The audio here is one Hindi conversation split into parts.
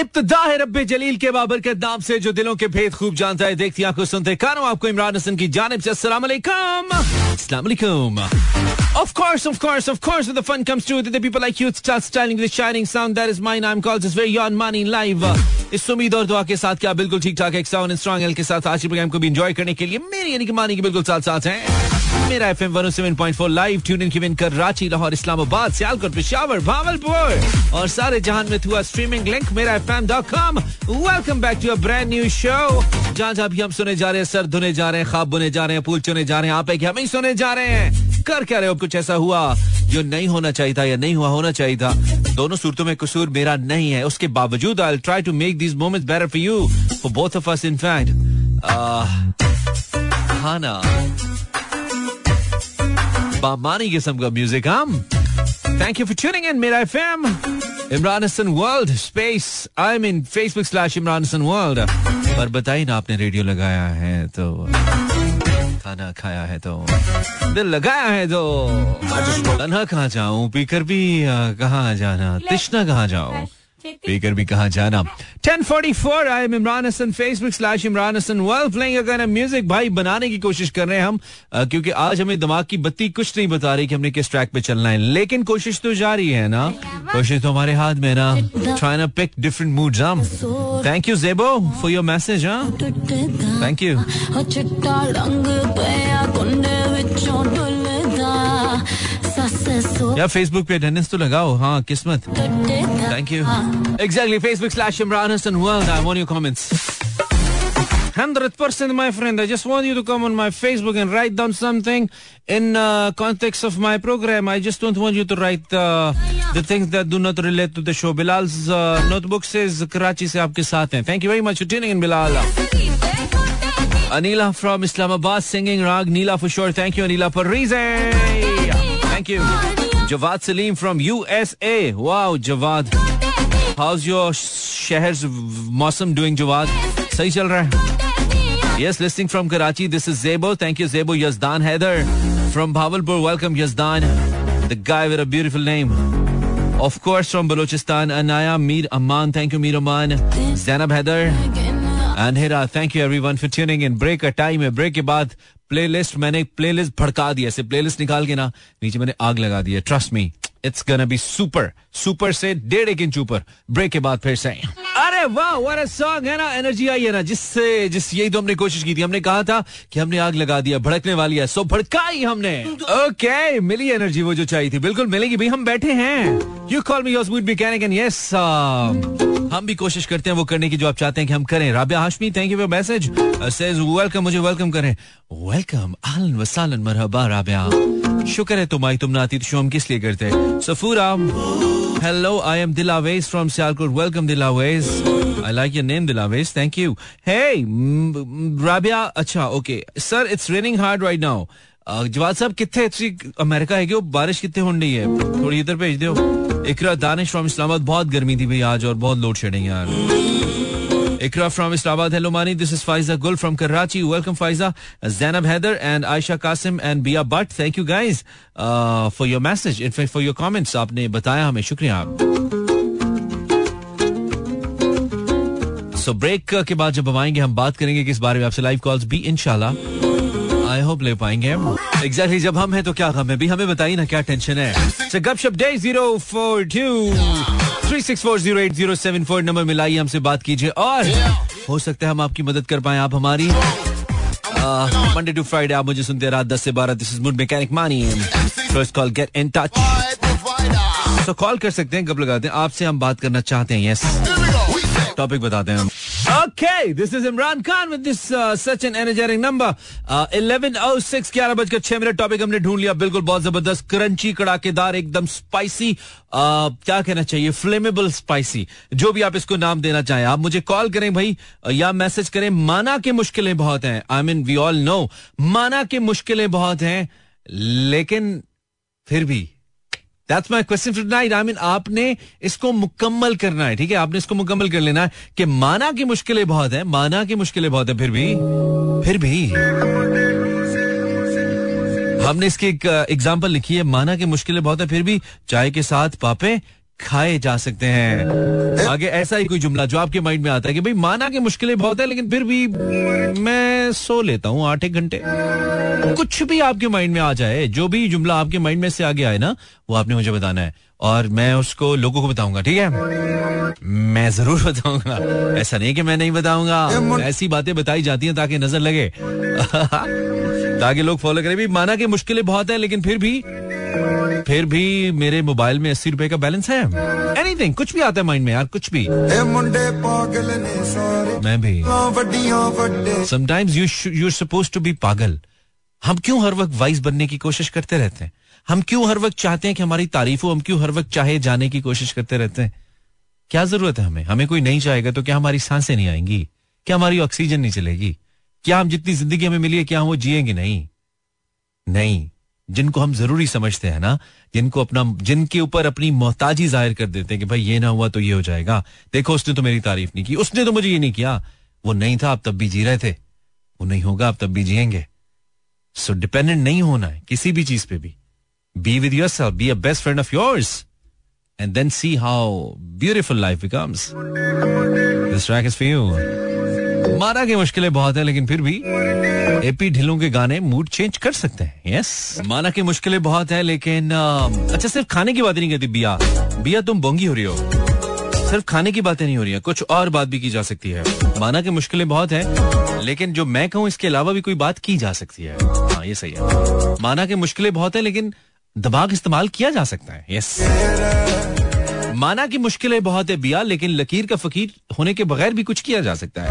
इब्तदा है रब्बे जलील के बाबर के नाम से जो दिलों के भेद खूब जानता है देखती आपको सुनते कानों आपको इमरान हसन की जानब से Of course, of course, of course, when the fun comes through, the people like you start styling shining sound that is mine. I'm called very on money live. इस उम्मीद और दुआ के साथ क्या बिल्कुल ठीक ठाक एक साउंड स्ट्रॉन्ग एल के साथ आज के प्रोग्राम को भी एंजॉय करने के लिए मेरी यानी कि मानी के बिल्कुल साथ साथ हैं Mera F M one seven point four live tune in Lahore, Islamabad, Sialkot, Peshawar Bahawalpur और सारे जहान में streaming link Mera F M dot com welcome back to brand new show जहाँ जहाँ भी हम सुने जा रहे हैं, सर धुने जा रहे हैं, खाब बुने जा रहे हैं पुल चुने जा रहे हैं, आप एक हम ही सुने जा रहे हैं। कर क्या रहे हो? कुछ ऐसा हुआ जो नहीं होना चाहिए था या नहीं हुआ, होना चाहिए था। दोनों सूरतों में कसूर मेरा नहीं है। उसके बावजूद I try to make these moments better for you for both of us in fact हाँ ना। बामानी किस्म का म्यूज़िक हम thank you for tuning in मेरा FM Imran Hasan world space I mean Facebook slash Imran Hasan world पर बताइए ना आपने रेडियो लगाया है तो खाना खाया है तो दिल लगाया है तो तनहा कहाँ जाऊँ? पीकर भी कहाँ जाना? तिश्ना कहाँ जाऊँ? पीकर भी कहा जाना 1044 I am Imran Hasan Facebook slash Imran Hasan well playing अगर म्यूज़िक भाई बनाने की कोशिश कर रहे हैं हम क्योंकि आज हमें दिमाग की बत्ती कुछ नहीं बता रही कि हमने किस ट्रैक पे चलना है लेकिन कोशिश तो जारी है ना कोशिश तो हमारे हाथ में ना ट्राई ना पिक डिफरेंट मूड्स हम थैंक यू जेबो for your message thank you या फेसबुक पे अटेंडेंस तो लगाओ हाँ किस्मत thank you exactly Facebook slash Imran Hasan world I want your comments 100% my friend i just want you to come on my facebook and write down something in uh, context of my program i just don't want you to write uh, the things that do not relate to the show bilal's uh, notebook says karachi se aapke sath hain thank you very much for tuning in bilal Anila from Islamabad singing Rag Neela for sure. Thank you, Anila Parrize. Thank you. Jawad Salim from USA. Wow, Jawad. How's your शहर मौसम doing, Jawad? सही चल रहा है Yes, listening from Karachi. This is Zebo. Thank you, Zebo. Yazdan Haider from Bhavalpur. Welcome, Yazdan. The guy with a beautiful name. Of course, from Balochistan, Anaya Mir Aman. Thank you, Mir Aman. Zainab Haider. And Hira, thank you everyone for tuning in. Break a time है break के बाद प्लेलिस्ट मैंने प्लेलिस्ट भड़का दिया ऐसे प्लेलिस्ट निकाल के ना, नीचे मैंने आग लगा दी है trust me it's gonna be super super से डेढ़ एक इंच ऊपर ब्रेक के बाद फिर से। अरे वाह व्हाट अ सॉन्ग है ना? एनर्जी आई है ना? जिससे जिस यही तो हमने कोशिश की थी। हमने कहा था कि हमने आग लगा दिया भड़कने वाली है सो भड़काई हमने। ओके okay, मिली एनर्जी वो जो चाहिए थी। बिल्कुल मिलेगी। भाई हम बैठे हैं। You call me your sweet mechanic and yes हम भी कोशिश करते हैं वो करने की जो आप चाहते हैं कि हम करें। Rabia Hashmi thank you for message says welcome मुझे वेलकम करें। वेलकम अहलन वसालन मरहबा राबिया। शुक्र है तुम आई तुम ना आती तो शो हम किस लिए करते Safoora hello I am Dilawez from Sialkot welcome Dilawez I like your name Dilawez thank you hey Rabia अच्छा okay sir it's raining hard right now जवाब साहब, कितने अमेरिका है कि बारिश कितने होने रही है? थोड़ी इधर भेज दो। इकरा दानिश फ्रॉम इस्लामाबाद बहुत गर्मी थी भाई आज और बहुत लोड शेडिंग यार। Ikra from Islamabad. Hello, Mani. This is Faiza Gul from Karachi. Welcome, Faiza. Zainab Heather and Aisha Qasim and Bia Butt. Thank you, guys, uh, for your message. In fact, for your comments. आपने बताया हमें शुक्रिया सो ब्रेक के बाद जब हम आएँगे हम बात करेंगे किस बारे में आपसे लाइव कॉल्स भी इंशाल्लाह आई होप ले पाएँगे एग्जैक्टली जब हम हैं तो क्या गम है भी हमें बताइए ना क्या टेंशन है Gupshup day zero four two three six four zero eight zero seven four number मिलाइए हमसे बात कीजिए। और हो सकता है हम आपकी मदद कर पाए, आप हमारी मंडे टू फ्राइडे आप मुझे सुनते हैं रात दस से बारह। दिस इज़ मूड मैकेनिक मानी first call get in touch तो कॉल कर सकते हैं कब लगाते हैं। आपसे हम बात करना चाहते हैं यस टॉपिक बताते हैं हम। Okay, this is Imran Khan with this uh, such an energetic number. Uh, 11:06 ग्यारह बजकर छह मिनट टॉपिक हमने ढूंढ लिया। बिल्कुल बहुत ज़बरदस्त क्रंची कड़ाकेदार एकदम स्पाइसी क्या कहना चाहिए? फ्लेमेबल स्पाइसी जो भी आप इसको नाम देना चाहें आप मुझे कॉल करें भाई या मैसेज करें। माना के मुश्किलें बहुत हैं। I mean we all know माना के मुश्किलें बहुत हैं लेकिन फिर भी that's my question for night I mean आपने इसको मुकम्मल करना है, ठीक है? आपने इसको मुकम्मल कर लेना है कि माना की मुश्किलें बहुत है, माना की मुश्किलें बहुत है, फिर भी फिर भी। हमने इसकी एक एग्ज़ाम्पल लिखी है, माना की मुश्किलें बहुत है, फिर भी, चाय के साथ पापे खाए जा सकते हैं। आगे ऐसा ही कोई जुमला जो आपके माइंड में आता है कि भाई माना कि मुश्किलें बहुत है लेकिन फिर भी मैं सो लेता हूँ आठ एक घंटे। कुछ भी आपके माइंड में आ जाए जो भी जुमला आपके माइंड में से आगे आए ना वो आपने मुझे बताना है। और मैं उसको लोगों को बताऊँगा ठीक है? मैं ज़रूर बताऊँगा। ऐसा नहीं कि मैं नहीं बताऊँगा। ऐसी बातें बताई जाती हैं ताकि नज़र लगे। ताकि लोग फॉलो करें। भी माना कि मुश्किलें बहुत है लेकिन फिर भी फिर भी मेरे मोबाइल में अस्सी रुपए का बैलेंस है। एनीथिंग कुछ भी आता है माइंड में यार कुछ भी। मैं भी। Sometimes you you suppose to be पागल। हम क्यों हर वक्त वाइस बनने की कोशिश करते रहते हैं? हम क्यों हर वक्त चाहते हैं कि हमारी तारीफ़ हो? हम क्यों हर वक्त चाहे जाने की कोशिश करते रहते हैं? क्या ज़रूरत है हमें? हमें कोई नहीं चाहेगा तो क्या हमारी साँसें नहीं आएँगी? क्या हमारी ऑक्सीजन नहीं चलेगी? क्या हम जितनी ज़िंदगी हमें मिली है, क्या हम वो जिएँगे? नहीं। नहीं। जिनको हम ज़रूरी समझते हैं ना, जिनको अपना, जिनके ऊपर अपनी मोहताजी ज़ाहिर कर देते हैं कि भाई ये ना हुआ तो ये हो जाएगा। देखो, उसने तो मेरी तारीफ़ नहीं की। उसने तो मुझे ये नहीं किया। वो नहीं था, आप तब भी जी रहे थे। वो नहीं होगा, आप तब भी जिएँगे। सो डिपेंडेंट नहीं होना है, किसी भी चीज़ पे भी। With yourself be a best friend of yours and then see how beautiful life becomes this track is for you मारा की मुश्किलें बहुत है, लेकिन फिर भी एपी ढिलों के गाने मूड चेंज कर सकते हैं। यस माना की मुश्किलें बहुत है, लेकिन अच्छा सिर्फ़ खाने की बात नहीं कहती, बिया। बिया, तुम बोंगी हो रही हो। सिर्फ़ खाने की बातें नहीं हो रही है, कुछ और बात भी की जा सकती है। माना की मुश्किलें बहुत है, लेकिन जो मैं कहूँ, इसके अलावा भी कोई बात की जा सकती है। हाँ ये सही है। माना की मुश्किलें बहुत है, लेकिन दिमाग इस्तेमाल किया जा सकता है। यस माना की मुश्किलें बहुत है बिया लेकिन लकीर का फकीर होने के बगैर भी कुछ किया जा सकता है।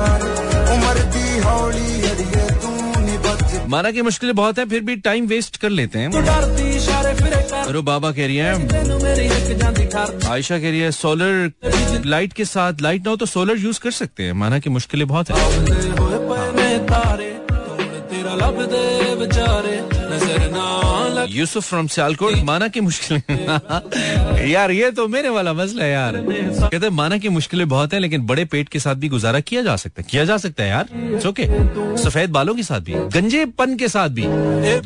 माना की मुश्किलें बहुत है फिर भी टाइम वेस्ट कर लेते हैं। अरे बाबा कह रही है। आयशा कह रही है सोलर लाइट के साथ लाइट ना हो तो सोलर यूज़ कर सकते हैं। माना की मुश्किलें बहुत है। यूसुफ फ्रॉम सियालकोट माना की मुश्किलें यार ये तो मेरे वाला मसला है यार कहते माना की मुश्किलें बहुत है लेकिन बड़े पेट के साथ भी गुजारा किया जा सकता है किया जा सकता है यार ओके सफ़ेद बालों के साथ भी गंजेपन के साथ भी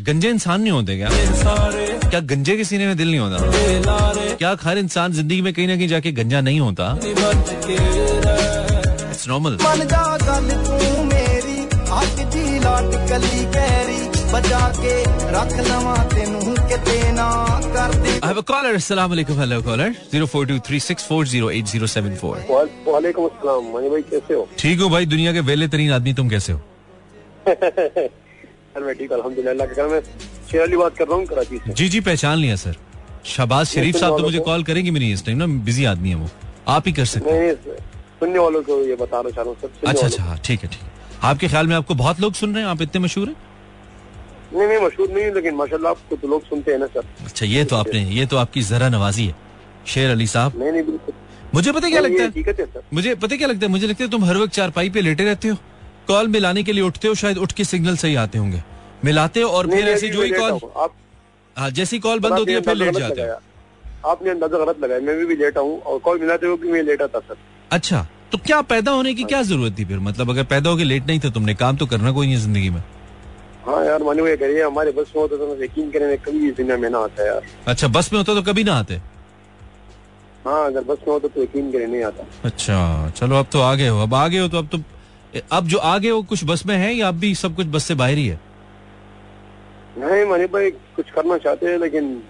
गंजे इंसान नहीं होते क्या क्या गंजे के सीने में दिल नहीं होता क्या हर इंसान ज़िंदगी में कहीं ना कहीं जाके गंजा नहीं होता इट्स नॉर्मल बचा के रख लवा तेनू किते ना कर दे। I have a caller. Assalamu alaikum. Hello caller. 0423640874. वालेकुम अस्सलाम मनी भाई कैसे हो ठीक हो भाई दुनिया के वेले तरीन आदमी तुम कैसे हो? सर मैं ठीक अल्हम्दुलिल्लाह के मैं शेर अली बात कर रहा हूँ कराची से। जी जी पहचान लिया सर। शहबाज शरीफ साहब तो मुझे कॉल करेंगे मेरी इस टाइम ना बिज़ी आदमी है वो। आप ही कर सकते हैं। सुनने वालों को ये बता रहा हूँ अच्छा अच्छा हाँ ठीक है ठीक है। आपके ख्याल में आपको बहुत लोग सुन रहे हैं? आप इतने मशहूर हैं? नहीं नहीं मशहूर नहीं लेकिन माशाल्लाह आपको तो लोग सुनते हैं ना सर। अच्छा ये तो आपने ये तो आपकी जरा नवाजी है। शेर अली साहब। नहीं नहीं बिल्कुल। मुझे पता क्या लगता है? मुझे पता क्या लगता है? मुझे लगता है तुम हर वक्त चारपाई पे लेटे रहते हो। कॉल मिलाने के लिए उठते हो शायद उठ के सिग्नल सही आते होंगे। मिलाते हो और फिर ऐसी जो ही कॉल हाँ। जैसी कॉल बंद होती है फिर लेट जाते हो। आपने अंदाज़ा गलत लगाया। मैं भी लेटा हूँ और कॉल मिलाते हुए मैं लेटा था सर। अच्छा तो क्या पैदा होने की क्या ज़रूरत थी फिर? मतलब अगर पैदा होकर लेट नहीं था तुमने काम तो करना कोई नहीं ज़िंदगी में। हाँ यार मानो ये करिए हमारे बस में होता तो यकीन करें कभी दुनिया में ना आता यार। अच्छा बस में होता तो कभी ना आते? हाँ अगर बस में होता तो यकीन करें नहीं आता। अच्छा चलो अब तो आगे हो अब आगे हो तो अब तो अब जो आगे हो कुछ बस में है या अब भी सब कुछ बस से बाहर ही है? नहीं मानी भाई कुछ करना चाहते हैं लेकिन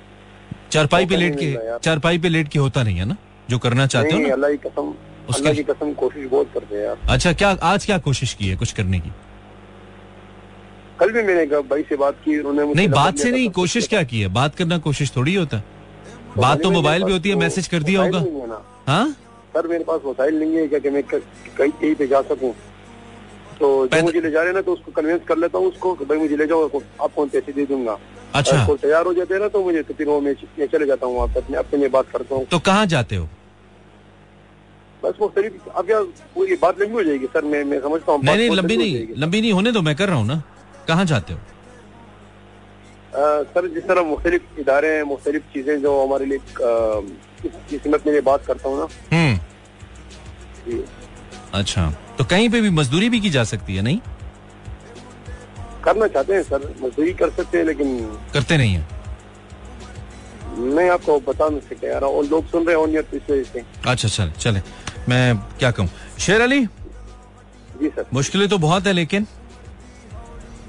चारपाई पे लेट के चारपाई पे लेट के होता नहीं है ना जो करना चाहते हो अल्लाह की कसम अल्लाह की कसम कोशिश बहुत करते हैं यार। अच्छा क्या आज क्या कोशिश की है कुछ करने की? कल भी मैंने भाई से बात की उन्होंने नहीं बात से नहीं कोशिश क्या की है? बात करना कोशिश थोड़ी होता। बात तो मोबाइल पे होती है मैसेज कर दिया होगा। हाँ सर मेरे पास मोबाइल नहीं है क्या मैं कहीं कहीं पे जा सकूँ? तो जो मुझे ले जा रहे ना तो उसको कन्विंस कर लेता हूँ उसको भाई मुझे ले जाओ आपको पैसे दे दूँगा। अच्छा। तो तैयार हो जाते हैं ना तो मुझे तो फिर वो मैं चले जाता हूँ अपने अपने बात करता हूँ। तो कहाँ जाते हो? बस वो करीब अब यार पूरी बात लंबी हो जाएगी सर मैं मैं समझता हूँ नहीं नहीं लंबी नहीं लंबी नहीं होने दो मैं कर रहा हूँ ना। कहाँ जाते हो? सर जिस तरह मुख्तलिफ़ इदारे हैं मुख्तलिफ़ चीज़ें जो हमारे लिए किस्मत में बात करता हूँ ना। हम्म। अच्छा तो कहीं पे भी मजदूरी भी की जा सकती है नहीं? करना चाहते हैं सर मजदूरी कर सकते हैं लेकिन करते नहीं है। मैं आपको बता नहीं सकता यार और लोग सुन रहे हो अच्छा चले चले मैं क्या कहूँ? शेर अली? जी सर। मुश्किलें तो बहुत है लेकिन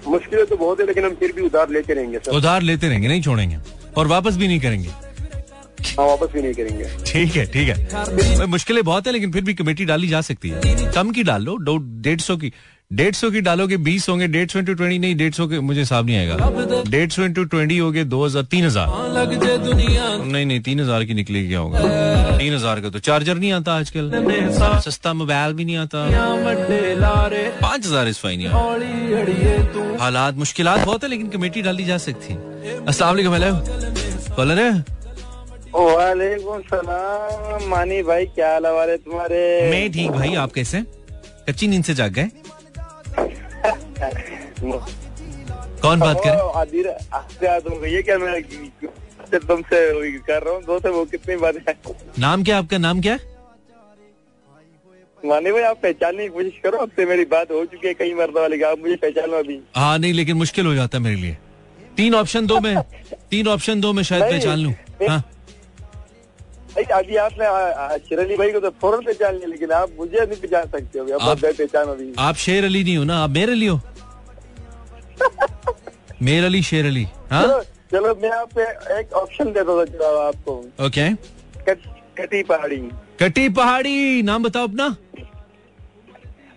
मुश्किलें तो बहुत है लेकिन हम फिर भी उधार लेते रहेंगे सर। उधार लेते रहेंगे नहीं छोड़ेंगे। और वापस भी नहीं करेंगे। हाँ वापस भी नहीं करेंगे। ठीक है ठीक है। मुश्किलें बहुत है लेकिन फिर भी कमेटी डाली जा सकती है। कम की डाल लो डेढ़ सौ की। डेढ़ सौ की डालोगे बीस होंगे डेढ़ सौ इंटू ट्वेंटी नहीं डेढ़ सौ के मुझे हिसाब नहीं आएगा। डेढ़ सौ इंटू ट्वेंटी हो गए दो हज़ार तीन हज़ार। नहीं नहीं तीन हज़ार की निकलेगी क्या होगा? तीन हज़ार का तो चार्जर नहीं आता आजकल। सस्ता मोबाइल भी नहीं आता। पाँच हज़ार इस फाइन हालात मुश्किल बहुत है लेकिन कमेटी डाली जा सकती है। अस्सलाम वालेकुम हेलो। कॉलर है? वालेकुम सलाम। मानी भाई क्या हाल है तुम्हारे? मैं ठीक भाई आप कैसे कच्ची नींद से जाग गए? कौन बात करे? क्या मैं कर रहा हूँ। दो वो कितनी नाम क्या आपका? नाम क्या है? मानी भाई आप पहचानने की कोशिश करो आपसे मेरी बात हो चुकी है कई मरदा वाली आप मुझे पहचानो अभी। हाँ नहीं लेकिन मुश्किल हो जाता है मेरे लिए। तीन ऑप्शन दो मैं तीन ऑप्शन दो मैं शायद पहचान लूँ। हाँ। अभी आपने शिरली भाई को तो फ़ौरन पहचान लिया लेकिन आप मुझे नहीं पहचान सकते हो। आप- पहचानो अभी। आप शेर अली नहीं हो ना आप मेर अली हो? मेर अली शेर अली हाँ? चलो चलो मैं आप एक ऑप्शन देता था जवाब आपको। ओके। कट, कटी पहाड़ी। कटी पहाड़ी नाम बताओ अपना।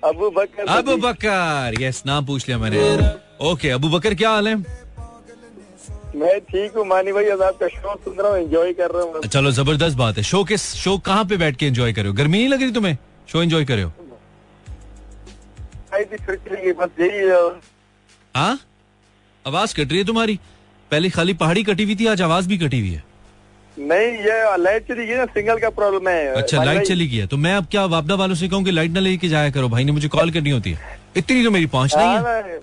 अबू बकर। अबू बकर यस नाम पूछ लिया मैंने। ओके अबू बकर क्या हाल है? मैं ठीक हूँ मानी भाई आपका शो सुन रहा हूँ एंजॉय कर रहा हूँ। चलो ज़बरदस्त बात है। शो के शो कहाँ पे बैठ के एंजॉय कर रहे हो? गर्मी नहीं लग रही तुम्हें? शो एंजॉय कर रहे हो? बस यही हाँ? आवाज़ कट रही है तुम्हारी। पहले खाली पहाड़ी कटी हुई थी आज आवाज़ भी कटी हुई है। नहीं ये लाइट चली गई ना सिंगल का प्रॉब्लम है। अच्छा लाइट चली गई है। तो मैं अब क्या वापडा वालों से कहूँ कि लाइट ना लेके जाया करो? भाई ने मुझे कॉल करनी होती है। इतनी तो मेरी पहुँच नहीं हाँ। है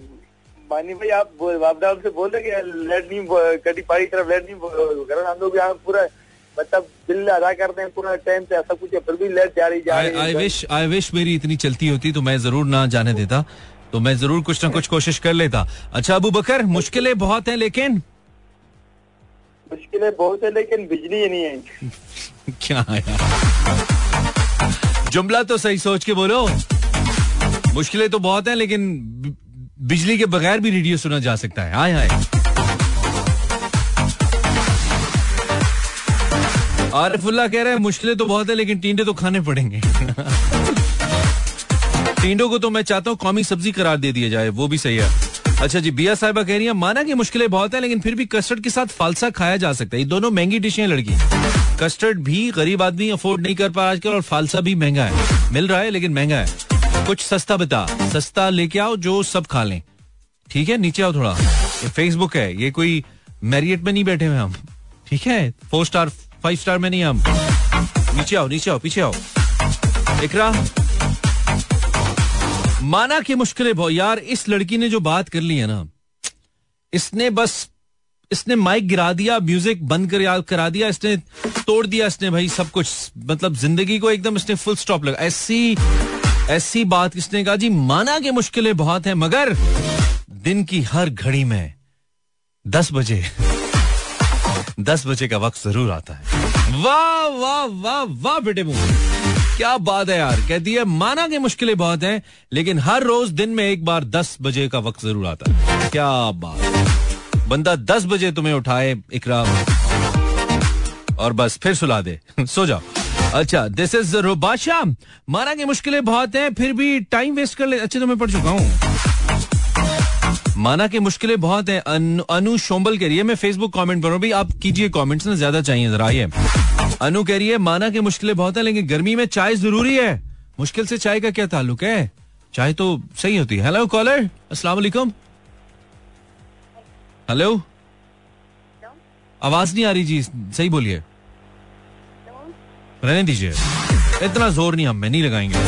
मानी भाई आप वापडाउन से बोल रहे कि लाइट नहीं तरफ़ लाइट नहीं करो हम लोग यहाँ पूरा मतलब बिल अदा करते हैं पूरा टाइम ऐसा कुछ है फिर भी लाइट जा रही जा रही आई विश आई विश मेरी इतनी चलती होती तो मैं ज़रूर ना जाने देता तो मैं ज़रूर कुछ ना कुछ कोशिश कर लेता। अच्छा अबू बकर मुश्किलें बहुत हैं लेकिन? मुश्किलें बहुत है लेकिन बिजली ही नहीं है। क्या यार? जुमला तो सही सोच के बोलो। मुश्किलें तो बहुत हैं लेकिन बिजली के बगैर भी रेडियो सुना जा सकता है। हाय हाय आरिफुल्ला कह रहे हैं, मुश्किलें तो बहुत है, लेकिन टींडे तो खाने पड़ेंगे। टींडों को तो मैं चाहता हूँ कौमी सब्ज़ी करार दे दिया जाए, वो भी सही है। अच्छा जी, बिया साहिबा कह रही है, माना कि मुश्किलें बहुत है, लेकिन फिर भी कस्टर्ड के साथ फालसा खाया जा सकता है। ये दोनों महँगी डिशें हैं, लड़की। कस्टर्ड भी गरीब आदमी अफोर्ड नहीं कर पा आजकल, और फालसा भी महँगा है। मिल रहा है, लेकिन महँगा है। कुछ सस्ता बता। सस्ता लेके आओ, जो सब खा लें। ठीक है? नीचे आओ थोड़ा। ये फेसबुक है। ये कोई मैरियट में नहीं बैठे हुए हम। ठीक है? फोर स्टार फाइव स्टार में नहीं हम। नीचे आओ नीचे आओ, पीछे आओ। इकरा माना कि मुश्किलें बहुत। यार, इस लड़की ने जो बात कर ली है ना, इसने बस, इसने माइक गिरा दिया म्यूज़िक बंद कर, करा दिया, इसने तोड़ दिया इसने भाई सब कुछ। मतलब ज़िंदगी को एकदम इसने फुल स्टॉप लगा। ऐसी ऐसी बात किसने कहा? जी, माना कि मुश्किलें बहुत हैं, मगर दिन की हर घड़ी में दस बजे दस बजे का वक्त ज़रूर आता है। वाह वाह वाह वाह बेटे क्या बात है यार। कहती है, माना कि मुश्किलें बहुत हैं, लेकिन हर रोज दिन में एक बार दस बजे का वक्त ज़रूर आता है। क्या बात बंदा दस बजे तुम्हें उठाए इकरा और बस, फिर सुला दे। सो जाओ। अच्छा दिस इज़ रुबाशा माना कि मुश्किलें बहुत हैं फिर भी टाइम वेस्ट कर ले अच्छे तो मैं पढ़ चुका हूँ। माना कि मुश्किलें बहुत हैं अनु, अनु शोम्बल कह रही है मैं फेसबुक कमेंट पर हूँ भाई आप कीजिए कमेंट्स ना ज़्यादा चाहिए जरा ये अनु कह रही है माना कि मुश्किलें बहुत हैं लेकिन गर्मी में चाय ज़रूरी है। मुश्किल से चाय का क्या ताल्लुक है? चाय तो सही होती है। हेलो कॉलर अस्सलाम वालेकुम। हेलो आवाज़ नहीं आ रही जी सही बोलिए। रहने दीजिए। इतना ज़ोर नहीं हम में नहीं लगाएँगे।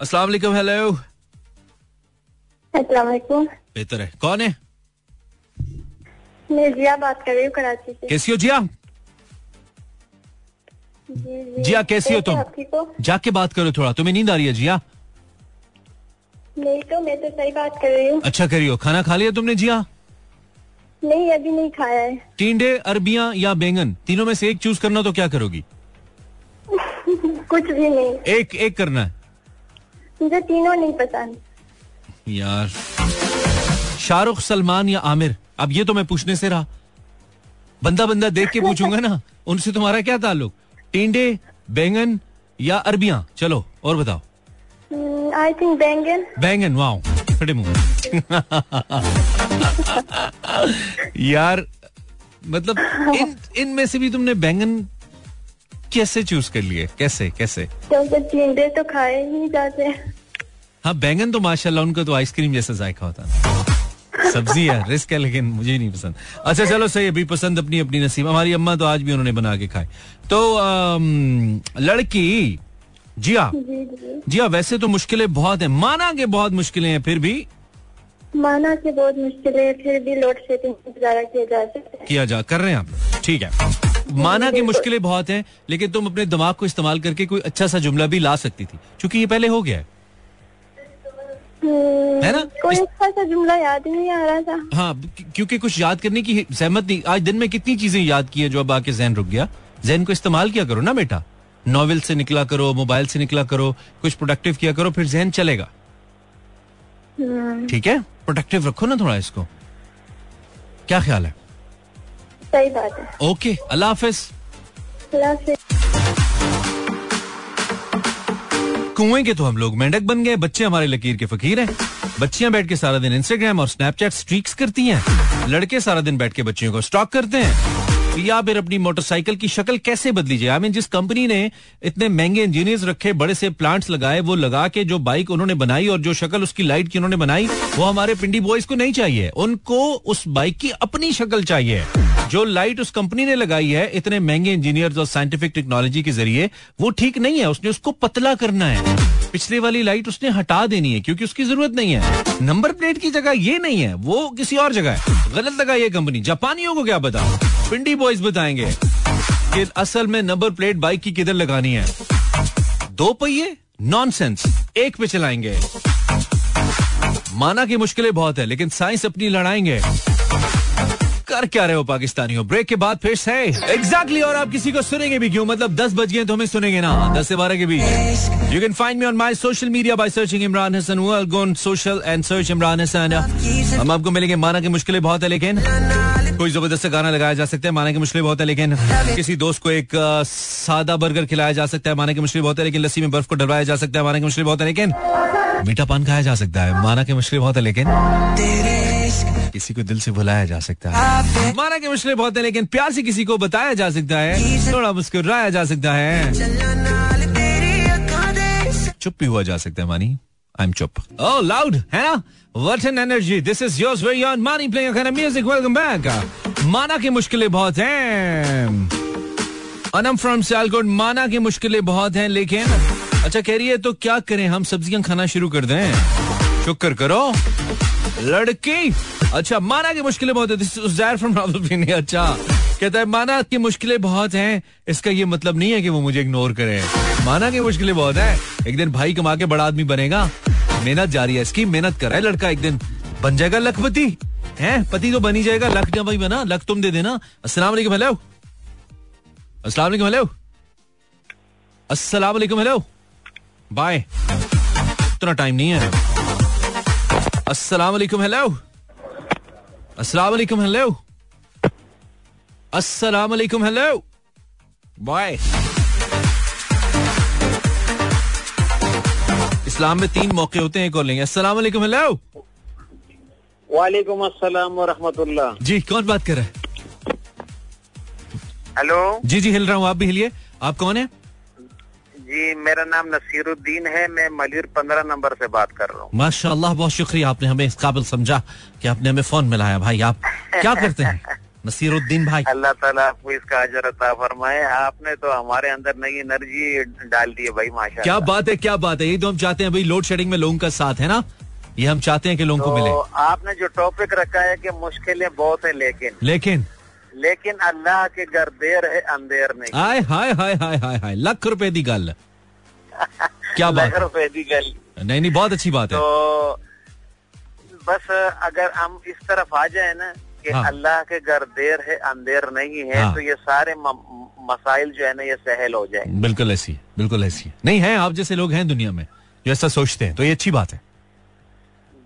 अस्सलाम वालेकुम हेलो। अस्सलाम वालेकुम। बेहतर है। कौन है? मैं जिया बात कर रही हूँ कराची से। कैसी हो जिया? जी जिया कैसी हो तुम? जाके बात करो थोड़ा तुम्हें नींद आ रही है जिया? नहीं तो मैं तो सही बात कर रही हूँ। अच्छा करियो। खाना खा लिया तुमने जिया? नहीं अभी नहीं खाया है। टींडे अरबिया या बैंगन तीनों में से एक चूज़ करना तो क्या करोगी? कुछ भी नहीं। एक एक करना है। मुझे तीनों नहीं पसंद यार। शाहरुख सलमान या आमिर? अब ये तो मैं पूछने से रहा। बंदा बंदा देख के पूछूँगा ना उनसे तुम्हारा क्या ताल्लुक? टींडे बैंगन या अरबिया? चलो और बताओ। आई थिंक बैंगन। बैंगन वाओ फटे मुँह। यार मतलब इन इनमें से भी तुमने बैंगन कैसे चूज़ कर लिए? कैसे कैसे? टिंडे तो खाए ही जाते। हाँ बैंगन तो माशाल्लाह उनका तो आइसक्रीम जैसा जायका होता है। सब्ज़ी है रिस्क है लेकिन मुझे नहीं पसंद। अच्छा चलो सही अभी पसंद अपनी अपनी नसीब। हमारी अम्मा तो आज भी उन्होंने बना के खाए। तो अम, लड़की जिया। जिया वैसे तो मुश्किलें बहुत है। माना के बहुत मुश्किलें हैं फिर भी माना कि बहुत मुश्किल है फिर भी लोड शेडिंग गुजारा किया जा सकता है। किया जा कर रहे हैं आप? ठीक है। माना की मुश्किलें बहुत हैं लेकिन तुम अपने दिमाग को इस्तेमाल करके कोई अच्छा सा जुमला भी ला सकती थी क्योंकि ये पहले हो गया है। हम्म, है ना? कोई अच्छा सा जुमला याद नहीं आ रहा था। हाँ क्यों- क्योंकि कुछ याद करने की सहमत नहीं आज दिन में कितनी चीज़ें याद की है जो अब आके जहन रुक गया? जहन को इस्तेमाल किया करो ना बेटा। नॉवेल से निकला करो मोबाइल से निकला करो कुछ प्रोडक्टिव किया करो फिर जहन चलेगा। हम्म, ठीक है? प्रोडक्टिव रखो ना थोड़ा इसको। क्या ख्याल है? सही बात है। ओके अल्लाह हाफिज। कुएँ के तो हम लोग मेंढक बन गए बच्चे हमारे लकीर के फकीर हैं। बच्चियाँ बैठ के सारा दिन इंस्टाग्राम और स्नैपचैट स्ट्रीक्स करती हैं। लड़के सारा दिन बैठ के बच्चियों को स्टॉक करते हैं। या फिर अपनी मोटरसाइकिल की शक्ल कैसे बदली जाए? आई मीन जिस कंपनी ने इतने महँगे इंजीनियर्स रखे, बड़े से प्लांट्स लगाए, वो लगा के जो बाइक उन्होंने बनाई और जो शक्ल उसकी लाइट की उन्होंने बनाई, वो हमारे पिंडी बॉयज़ को नहीं चाहिए। उनको उस बाइक की अपनी शक्ल चाहिए। जो लाइट उस कंपनी ने लगाई है, इतने महँगे इंजीनियर्स और साइंटिफिक टेक्नोलॉजी के ज़रिए, वो ठीक नहीं है। उसने उसको पतला करना है। पिछले वाली लाइट उसने हटा देनी है, क्योंकि उसकी ज़रूरत नहीं है। नंबर प्लेट की जगह ये नहीं है, वो किसी और जगह है। गलत लगा ये कंपनी जापानियों को क्या बताओ पिंडी बॉयज़ बताएँगे कि असल में नंबर प्लेट बाइक की किधर लगानी है। दो पहिए नॉनसेंस एक पे चलाएँगे। माना की मुश्किलें बहुत है, लेकिन साइंस अपनी लड़ाएँगे। कर क्या रहे हो पाकिस्तानियों? ब्रेक के बाद फिर से। एग्जैक्टली और आप किसी को सुनेंगे भी क्यों? मतलब दस बज गए तो हमें सुनेंगे ना। दस से बारह के बीच। You can find me on my social media by searching Imran Hasan go social and search Imran Hasan हम आपको मिलेंगे, माना की मुश्किलें बहुत है, लेकिन कोई ज़बरदस्त गाना लगाया जा सकता है, माना की मुश्किलें बहुत है, लेकिन किसी दोस्त को एक सादा बर्गर खिलाया जा सकता है, माना की मुश्किलें बहुत है, लेकिन लस्सी में बर्फ़ को डलवाया जा सकता है, माना की मुश्किलें बहुत है, लेकिन मीठा पान खाया जा सकता है, माना की मुश्किलें बहुत है, लेकिन किसी को दिल से बुलाया जा सकता है। माना की मुश्किलें बहुत है, लेकिन प्यार से किसी को बताया जा सकता है, थोड़ा मुस्कुराया जा सकता है। चुप भी हुआ जा सकता है, मानी। आई एम चुप ओह लाउड है ना what an energy this is yours very on मानी playing kind music welcome back माना की मुश्किलें बहुत हैं अनम फ्रॉम सियालकोट माना की मुश्किलें बहुत हैं लेकिन अच्छा कह रही है तो क्या करें हम सब्ज़ियाँ खाना शुरू कर दें शुक्र करो लड़की। अच्छा माना की मुश्किलें बहुत है अच्छा। कहता है, माना की मुश्किलें बहुत हैं, इसका ये मतलब नहीं है कि वो मुझे इग्नोर करे। माना की मुश्किलें बहुत है, एक दिन भाई कमा के बड़ा आदमी बनेगा, मेहनत जारी है इसकी, मेहनत कर रहा है लड़का, एक दिन बन जाएगा लखपति। है, पति तो बन ही जाएगा, लख ना भाई बना, लख तुम दे देना। वालेकुम हेलो वालेकुम हेलो अस्सलाम हेलो बाय। इतना टाइम नहीं है। अस्सलाम वालेकुम हेलो अस्सलाम वालेकुम हेलो अस्सलाम वालेकुम हेलो बाय इस्लाम में तीन मौके होते हैं एक और लेंगे। अस्सलाम वालेकुम हेलो वालेकुम अस्सलाम व रहमतुल्लाह। जी कौन बात कर रहा है? हेलो। जी जी हिल रहा हूँ आप भी हिलिए। आप कौन है? जी मेरा नाम नसीरुद्दीन है मैं मलिर पंद्रह नंबर से बात कर रहा हूँ। माशाल्लाह बहुत शुक्रिया आपने हमें इस काबिल समझा कि आपने हमें फ़ोन मिलाया। भाई आप क्या करते हैं? नसीरुद्दीन भाई। अल्लाह ताला आपको इसका अजर अता फरमाए। आपने तो हमारे अंदर नई एनर्जी डाल दी है भाई माशा क्या बात है क्या बात है। ये तो हम चाहते हैं भाई लोड शेडिंग में लोगों का साथ है ना? ये हम चाहते हैं कि लोगों तो को मिले। आपने जो टॉपिक रखा है कि मुश्किलें बहुत है लेकिन लेकिन लेकिन अल्लाह के घर देर है अंधेर नहीं। हाय हाय हाय हाय हाय हाय लख रुपए दी गल। क्या बात? लख रुपए दी गल। नहीं नहीं बहुत अच्छी बात तो बस अगर हम इस तरफ़ आ जाए ना कि हाँ। अल्लाह के घर देर है अंधेर नहीं है हाँ। तो ये सारे मसाइल जो है ना ये सहल हो जाए बिल्कुल ऐसी बिल्कुल ऐसी। नहीं है आप जैसे लोग हैं दुनिया में जो ऐसा सोचते हैं तो ये अच्छी बात है।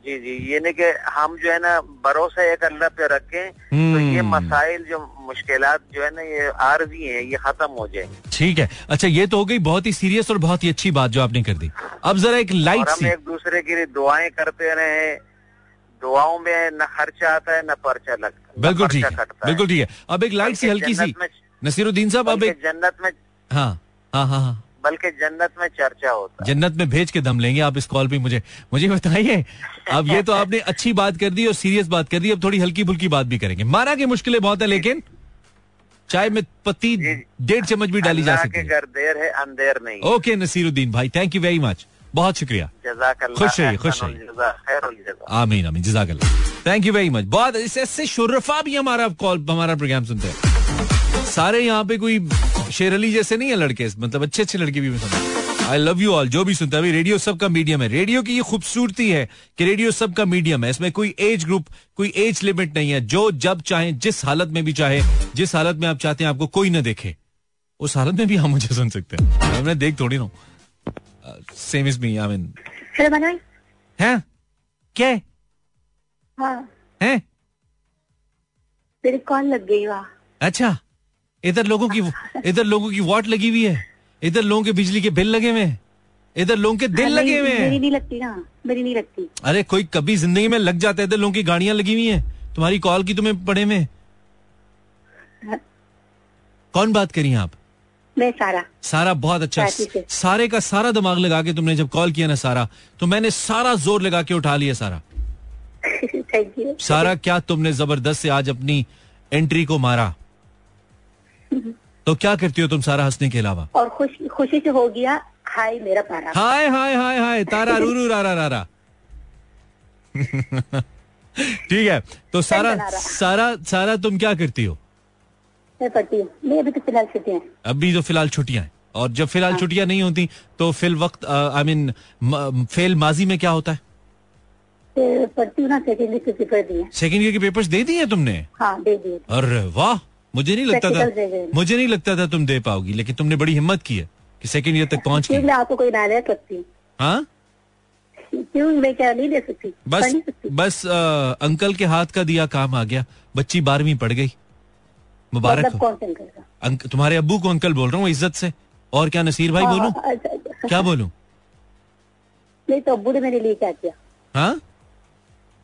जी जी। ये नहीं कि हम जो है ना भरोसा एक अल्लाह पे रखें तो ये हम्म। मसाइल जो मुश्किलात जो है ना ये आरजी हैं ये खत्म हो जाएँगे। ठीक है। अच्छा ये तो हो गई बहुत ही सीरियस और बहुत ही अच्छी बात जो आपने कर दी। अब जरा एक लाइट हम सी एक दूसरे के लिए दुआएँ करते रहे। दुआओं में न खर्चा आता है न पर्चा लगता बिल्कुल ठीक है। बिल्कुल ठीक है। अब एक लाइट सी हल्की सी। नसीरुद्दीन साहब अब एक जन्नत में हाँ। हाँ हाँ हाँ। बल्कि जन्नत में चर्चा होता है। जन्नत में भेज के दम लेंगे आप इस कॉल पे मुझे मुझे बताइए। अब ये तो आपने अच्छी बात कर दी और सीरियस बात कर दी अब थोड़ी हल्की फुल्की बात भी करेंगे। माना की मुश्किलें बहुत है लेकिन चाय में पत्ती डेढ़ चम्मच भी डाली जा सकती है। देर है अंधेर नहीं ओके नसीरुद्दीन भाई थैंक यू वेरी मच बहुत शुक्रिया। खुश रहिए, खुश रहिए। आमीन आमीन जजाकल्ला थैंक यू वेरी मच बहुत इससे शुर्रफा भी हमारा कॉल हमारा प्रोग्राम सुनते हैं। सारे यहाँ पे कोई शेर अली जैसे नहीं है लड़के मतलब अच्छे अच्छे लड़के भी आई लव यू ऑल जो भी सुनता है अभी रेडियो सबका मीडियम है। रेडियो की ये खूबसूरती है कि रेडियो सबका मीडियम है। इसमें कोई एज ग्रुप कोई एज लिमिट नहीं है। जो जब चाहे जिस हालत में भी चाहे जिस हालत में आप चाहते हैं आपको कोई ना देखे उस हालत में भी आप मुझे सुन सकते हैं। मैं देख थोड़ी ना same is me I mean hello है? क्या है? हाँ। मेरी कॉल लग गई वाह। अच्छा। इधर लोगों की इधर लोगों की वॉट लगी हुई है। इधर लोगों के बिजली के बिल लगे हुए हैं। इधर लोगों के दिल हाँ, लगे मेरी- हुए मेरी हैं नहीं लगती ना मेरी नहीं लगती। अरे कोई कभी ज़िंदगी में लग जाता है इधर लोगों की गाड़ियाँ लगी हुई हैं। तुम्हारी कॉल की तुम्हें पड़े में हाँ। कौन बात करी आप? मैं सारा। सारा बहुत अच्छा। सारे का सारा दिमाग लगा के तुमने जब कॉल किया ना सारा तो मैंने सारा ज़ोर लगा के उठा लिया सारा। थैंक यू सारा क्या तुमने ज़बरदस्त से आज अपनी एंट्री को मारा? तो क्या करती हो तुम सारा हंसने के अलावा? और खुश खुशी से हो गया हाय मेरा पारा हाय हाय हाय हाय तारा रूरू रारा रारा ठीक है तो सारा सारा सारा तुम क्या करती हो? मैं पढ़ती हूँ। मैं अभी तो फ़िलहाल छुट्टी है। अभी तो फ़िलहाल छुट्टियाँ हैं। और जब फ़िलहाल छुट्टियाँ नहीं होती तो फिल वक्त आई मीन फेल माजी में क्या होता है? पढ़ती हूँ ना सेकेंडरी के पेपर दिए सेकेंड ईयर के पेपर्स दे दिए तुमने? हाँ दे दिए अरे वाह! मुझे नहीं लगता था मुझे नहीं लगता था तुम दे पाओगी लेकिन तुमने बड़ी हिम्मत की है कि सेकेंड ईयर तक पहुँच गई। मैं आपको कोई नाराज़ सकती हाँ? क्यों मैं क्या नहीं दे सकती? बस बस आ, अंकल के हाथ का दिया काम आ गया। बच्ची बारहवीं पढ़ गई। मुबारक मतलब हो। कौन अंक, तुम्हारे अबू को अंकल बोल रहा हूँ इज़्ज़त से। और क्या नसीर भाई बोलूँ? हाँ, अच्छा, अच्छा। क्या बोलूँ? नहीं तो अब्बू ने मेरे लिए क्या किया? हाँ?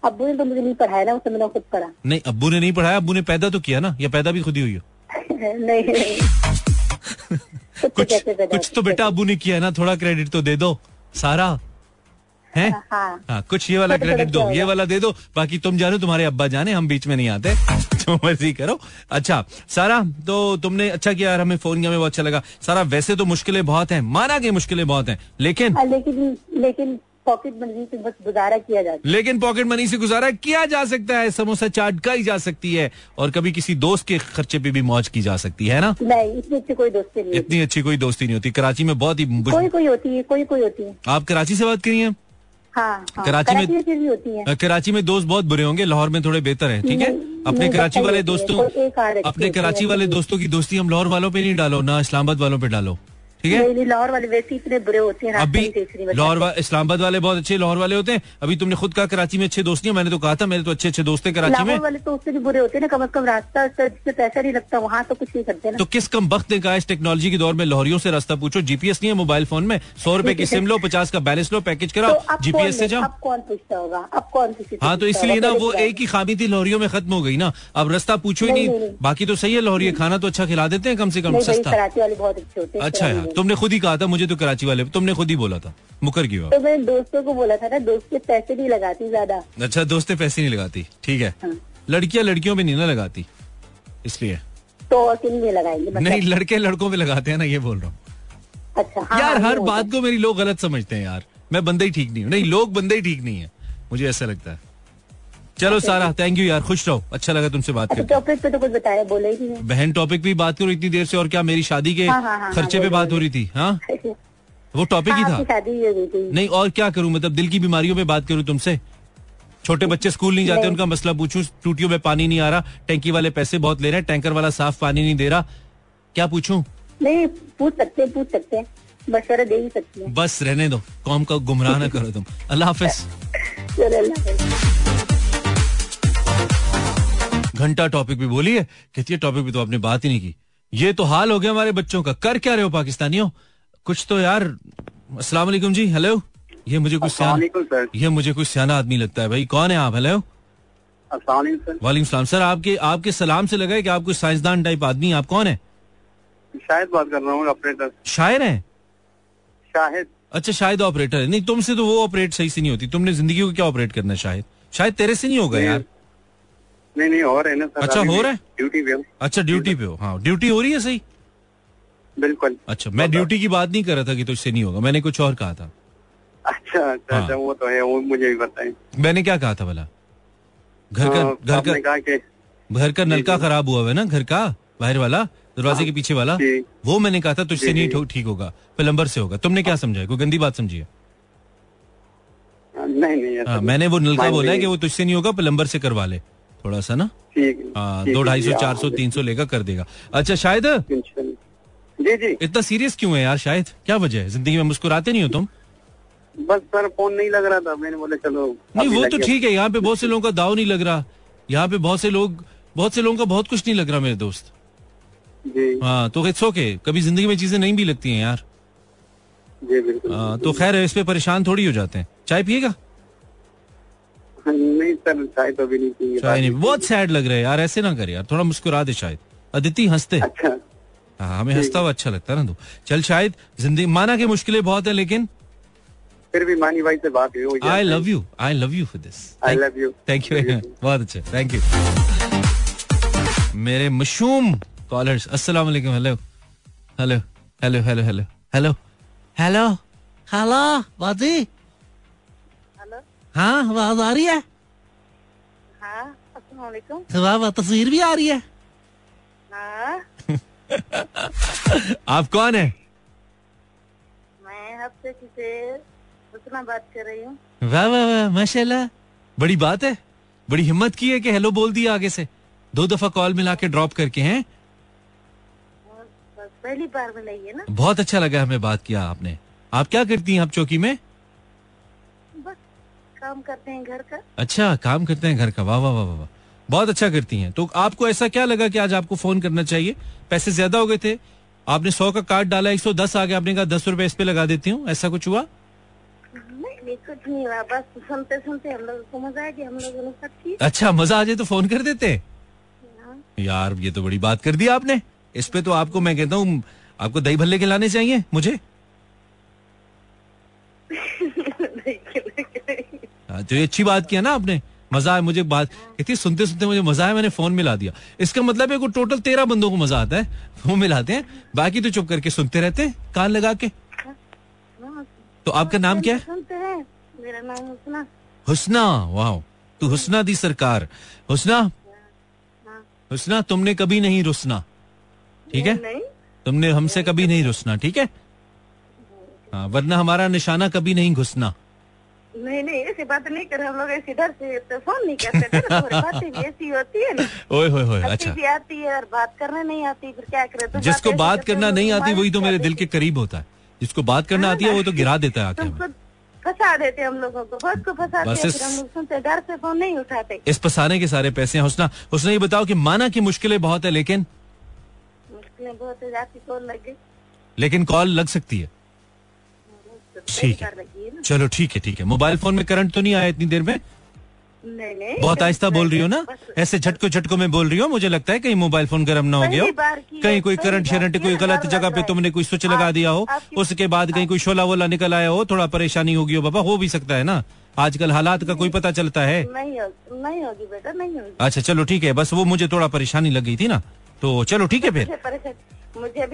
अब्बू ने तो मुझे नहीं पढ़ाया ना उसने मैंने खुद पढ़ा। नहीं अबू ने नहीं पढ़ाया अब्बू ने पैदा तो किया ना या पैदा भी खुद ही हुई हो? नहीं नहीं। कुछ कुछ तो बेटा अब्बू ने किया ना थोड़ा क्रेडिट तो दे दो। सारा है? है? हाँ। हाँ कुछ ये वाला क्रेडिट दो ये वाला दे दो बाकी तुम जानो तुम्हारे अब्बा जाने हम बीच में नहीं आते जो मर्ज़ी करो। अच्छा सारा तो तुमने अच्छा किया यार हमें फ़ोन किया हमें बहुत अच्छा लगा। सारा वैसे तो मुश्किलें बहुत हैं माना कि मुश्किलें बहुत हैं लेकिन हाँ, लेकिन लेकिन पॉकेट मनी से बस गुजारा किया जाता लेकिन पॉकेट मनी से गुजारा किया जा सकता है समोसा चाट ही जा सकती है और कभी किसी दोस्त के खर्चे पे भी मौज की जा सकती है ना? नहीं इतनी अच्छी कोई दोस्ती नहीं इतनी अच्छी कोई दोस्ती नहीं होती। कराची में बहुत ही कोई कोई होती है कोई कोई होती है। आप कराची से बात करिए। हाँ हाँ। कराची में- फिर भी होती है। कराची में दोस्त बहुत बुरे होंगे लाहौर में थोड़े बेहतर है ठीक है? अपने कराची वाले दोस्तों अपने कराची वाले दोस्तों की दोस्ती हम लाहौर वालों पे नहीं डालो ना इस्लामाबाद वालों पे डालो। ठीक है? लाहौर वाले वैसे इतने बुरे होते हैं अभी लाहौर वा- इस्लामाबाद वाले बहुत अच्छे लाहौर वाले होते हैं। अभी तुमने खुद कहा कराची में अच्छे दोस्त नहीं है, मैंने तो कहा था मेरे तो अच्छे अच्छे दोस्त हैं कराची में। वाले तो उससे भी बुरे होते हैं ना कम से कम रास्ता जिससे पैसा नहीं लगता वहाँ तो कुछ नहीं करते ना। तो किस कम वक्त ने कहा इस टेक्नोलॉजी के दौर में लाहौरियों से रास्ता पूछो? जीपीएस नहीं है मोबाइल फ़ोन में। सौ रुपए की सिम लो पचास का बैलेंस लो पैकेज तो कराओ जीपीएस कौन से जाओ। कौन पूछता होगा? अब कौन हाँ तो इसलिए ना वो एक ही खामी थी लाहौरियों में खत्म हो गई ना। अब रास्ता पूछो ही नहीं। बाकी तो सही है लाहौरी खाना तो अच्छा खिला देते हैं कम से कम सस्ता। कराची वाले बहुत अच्छे होते हैं तुमने खुद ही कहा था मुझे तो कराची वाले तुमने खुद ही बोला था मुकर क्यों तो मैंने दोस्तों को बोला था ना दोस्त के पैसे नहीं लगाती ज़्यादा। अच्छा दोस्तें पैसे नहीं लगाती ठीक है। हाँ। लड़कियाँ लड़कियों पे नहीं ना लगाती इसलिए। तो में लगाएँगे? मतलब नहीं लड़के लड़कों पे लगाते हैं ना ये बोल रहा हूँ। अच्छा हाँ, यार हर बात को मेरी लोग गलत समझते हैं यार। मैं बंदे ही ठीक नहीं हूँ। नहीं लोग बंदे ही ठीक नहीं है मुझे ऐसा लगता है। चलो सारा थैंक यू यार खुश रहो। अच्छा लगा तुमसे बात अच्छा करके। टॉपिक पे तो कुछ बताया बोला ही नहीं। बहन टॉपिक भी बात करो इतनी देर से और क्या मेरी शादी के हाँ, हाँ, हाँ, खर्चे पे बात हो रही थी हाँ? वो टॉपिक ही था। शादी नहीं और क्या करूँ मतलब दिल की बीमारियों पे बात करूँ तुमसे? छोटे बच्चे स्कूल नहीं जाते उनका मसला पूछूँ टूटियों में पानी नहीं आ रहा टैंकी वाले पैसे बहुत ले रहे हैं टैंकर वाला साफ़ पानी नहीं दे रहा। क्या पूछूँ? नहीं पूछ सकते पूछ सकते हैं। मशवरा दे ही सकती हैं। बस रहने दो कौम का गुमराह ना करो तुम। अल्लाह हाफिज। अल्लाह हाफिज। घंटा टॉपिक भी बोली है कहती है टॉपिक भी तो आपने बात ही नहीं की। ये तो हाल हो गया हमारे बच्चों का। कर क्या रहे हो पाकिस्तानियों? कुछ तो यार अस्सलाम वालेकुम जी हेलो ये मुझे कुछ सियाना सर ये मुझे कुछ सियाना आदमी लगता है भाई। कौन है आप? हेलो अस्सलाम सर वालेकुम सलाम। सर आपके आपके सलाम से लगा है कि आप कोई साइंसदान टाइप आदमी आप कौन है? शायद बात कर रहा हूँ ऑपरेटर शायर हैं? शाहिद अच्छा शायद ऑपरेटर है। नहीं तुमसे तो वो ऑपरेट सही से नहीं होती। तुमने ज़िंदगी को क्या ऑपरेट करना है शायद? शायद तेरे से नहीं होगा यार। नहीं नहीं हो रहे ना सर अच्छा, हो रहा है? ड्यूटी पे हूँ। अच्छा ड्यूटी पे हो। हाँ ड्यूटी हो रही है सही? बिल्कुल। अच्छा मैं ड्यूटी की बात नहीं कर रहा था कि तुझसे नहीं होगा मैंने कुछ और कहा था। अच्छा अच्छा हाँ। अच्छा वो तो है वो मुझे भी बताएँ मैंने क्या कहा था भला? घर का हाँ, घर का कहा कि घर का नलका खराब हुआ है ना घर का बाहर वाला दरवाजे के पीछे वाला? वो मैंने कहा था तुझसे नहीं ठीक होगा प्लम्बर से होगा। तुमने क्या समझा है? कोई गंदी बात समझी है? नहीं नहीं ऐसा हाँ मैंने वो नलका बोला है कि वो तुझसे नहीं होगा प्लम्बर से करवा ले। थोड़ा सा ना? हाँ। दो ढाई सौ चार सौ तीन सौ लेगा कर देगा। अच्छा शायद जी जी। इतना सीरियस क्यों है यार शायद क्या वजह है? ज़िंदगी में मुस्कुराते नहीं हो तुम? बस सर फ़ोन नहीं लग रहा था। मैंने बोला चलो नहीं वो तो ठीक है यहाँ पे बहुत से लोगों का दाव नहीं लग रहा। यहाँ पे बहुत से लोग बहुत से लोगों का बहुत कुछ नहीं लग रहा मेरे दोस्त। जी। हाँ तो इट्स ओके कभी ज़िंदगी में चीज़ें नहीं भी लगती हैं यार। जी बिल्कुल हाँ, तो खैर इस पे परेशान थोड़ी हो जाते हैं। चाय पिएगा? नहीं सर चाय तो भी नहीं पी चाय नहीं बहुत सैड लग रहा है यार ऐसे ना कर यार थोड़ा मुस्कुरा दे शायद। अदिति हँसते अच्छा। हाँ हमें हंसता हुआ अच्छा लगता है ना तो। चल शायद ज़िंदगी माना कि मुश्किलें बहुत है लेकिन फिर भी मानी भाई से बात हुई I love you I love you for this I love you thank you बहुत अच्छा थैंक यू मेरे मशरूम कॉलर्स अस्सलाम वालेकुम hello hello hello hello hello hello hello hello बाजी हाँ आवाज़ आ रही है? हाँ तस्वीर भी आ रही है। हाँ। आप कौन है? मैं आपसे किसे बात कर रही हूँ? वाह वाह वाह माशाल्लाह। बड़ी बात है। बड़ी हिम्मत की है कि हेलो बोल दिया आगे से। दो दफ़ा कॉल मिला के ड्रॉप करके हैं। पहली बार मिलाई है ना? बहुत अच्छा लगा हमें बात किया आपने। आप क्या करती हैं आप चौकी में? काम करते हैं घर का। अच्छा काम करते हैं घर का। वाह वाह वाह वाह। बहुत अच्छा करती हैं। तो आपको ऐसा क्या लगा कि आज आपको फ़ोन करना चाहिए? पैसे ज़्यादा हो गए थे। आपने सौ का कार्ड डाला एक सौ दस आ गया। आपने कहा दस रुपए इस पे लगा देती हूँ। ऐसा कुछ हुआ? कुछ नहीं हुआ। बस सुनते सुनते हम लोग को मज़ा आ गया। हम लोगों ने सब ठीक अच्छा मज़ा आ जाए तो फ़ोन कर देते। हाँ। यार ये तो बड़ी बात कर दी आपने। इस पे तो आपको मैं कहता हूँ आपको दही भल्ले खिलाने चाहिए मुझे? तो ये अच्छी बात किया ना आपने। मज़ा आया मुझे बात कहती सुनते सुनते मुझे मज़ा आया मैंने फ़ोन मिला दिया। इसका मतलब है को टोटल तेरह बंदों को मज़ा आता है। वो मिलाते हैं। बाकी तो चुप करके सुनते रहते हैं कान लगा के। हाँ, तो आपका नाम क्या है? मेरा नाम हुसना। हुसना वाह तू हुसना दी सरकार। हुसना? हाँ। हुसना तुमने कभी नहीं रुसना। ठीक है? तुमने हमसे कभी नहीं रुसना ठीक है? हाँ वरना हमारा निशाना कभी नहीं घुसना। नहीं नहीं ऐसी बात नहीं कर हम लोग ऐसी डर से तो फ़ोन नहीं करते थे बातें भी ऐसी होती है ना। ओए होए होए अच्छा भी आती है और बात करना नहीं आती फिर क्या करे तो जिसको बात करना नहीं आती वही तो मेरे दिल के करीब होता है। जिसको बात करना आती है वो तो गिरा देता है आके फंसा देते हम लोगों को बहुत को फंसाते बस हैं इस- हम लोग सुनते डर से फ़ोन नहीं उठाते। इस फसाने के सारे पैसे हैं हुसना। हुसना ये बताओ कि माना की मुश्किलें बहुत है लेकिन? मुश्किलें बहुत है जाती कॉल गई। लेकिन कॉल लग सकती है। ठीक है। चलो ठीक है ठीक है। मोबाइल फ़ोन में करंट तो नहीं आया इतनी देर में? नहीं नहीं बहुत आहिस्ता बोल रही हो ना? ऐसे झटको झटको में बोल रही हो? मुझे लगता है कहीं मोबाइल फ़ोन गर्म ना हो गया हो। कहीं कोई करंट शरंट कोई गलत जगह पे तुमने कोई स्विच लगा दिया हो उसके बाद कहीं कोई शोला वोला निकल आया हो थोड़ा परेशानी होगी हो बाबा हो भी सकता है ना? आजकल हालात का कोई पता चलता है। नहीं होगी नहीं होगी बेटा नहीं होगी। अच्छा चलो ठीक है बस वो मुझे थोड़ा परेशानी लग थी ना। तो चलो ठीक है फिर। मुझे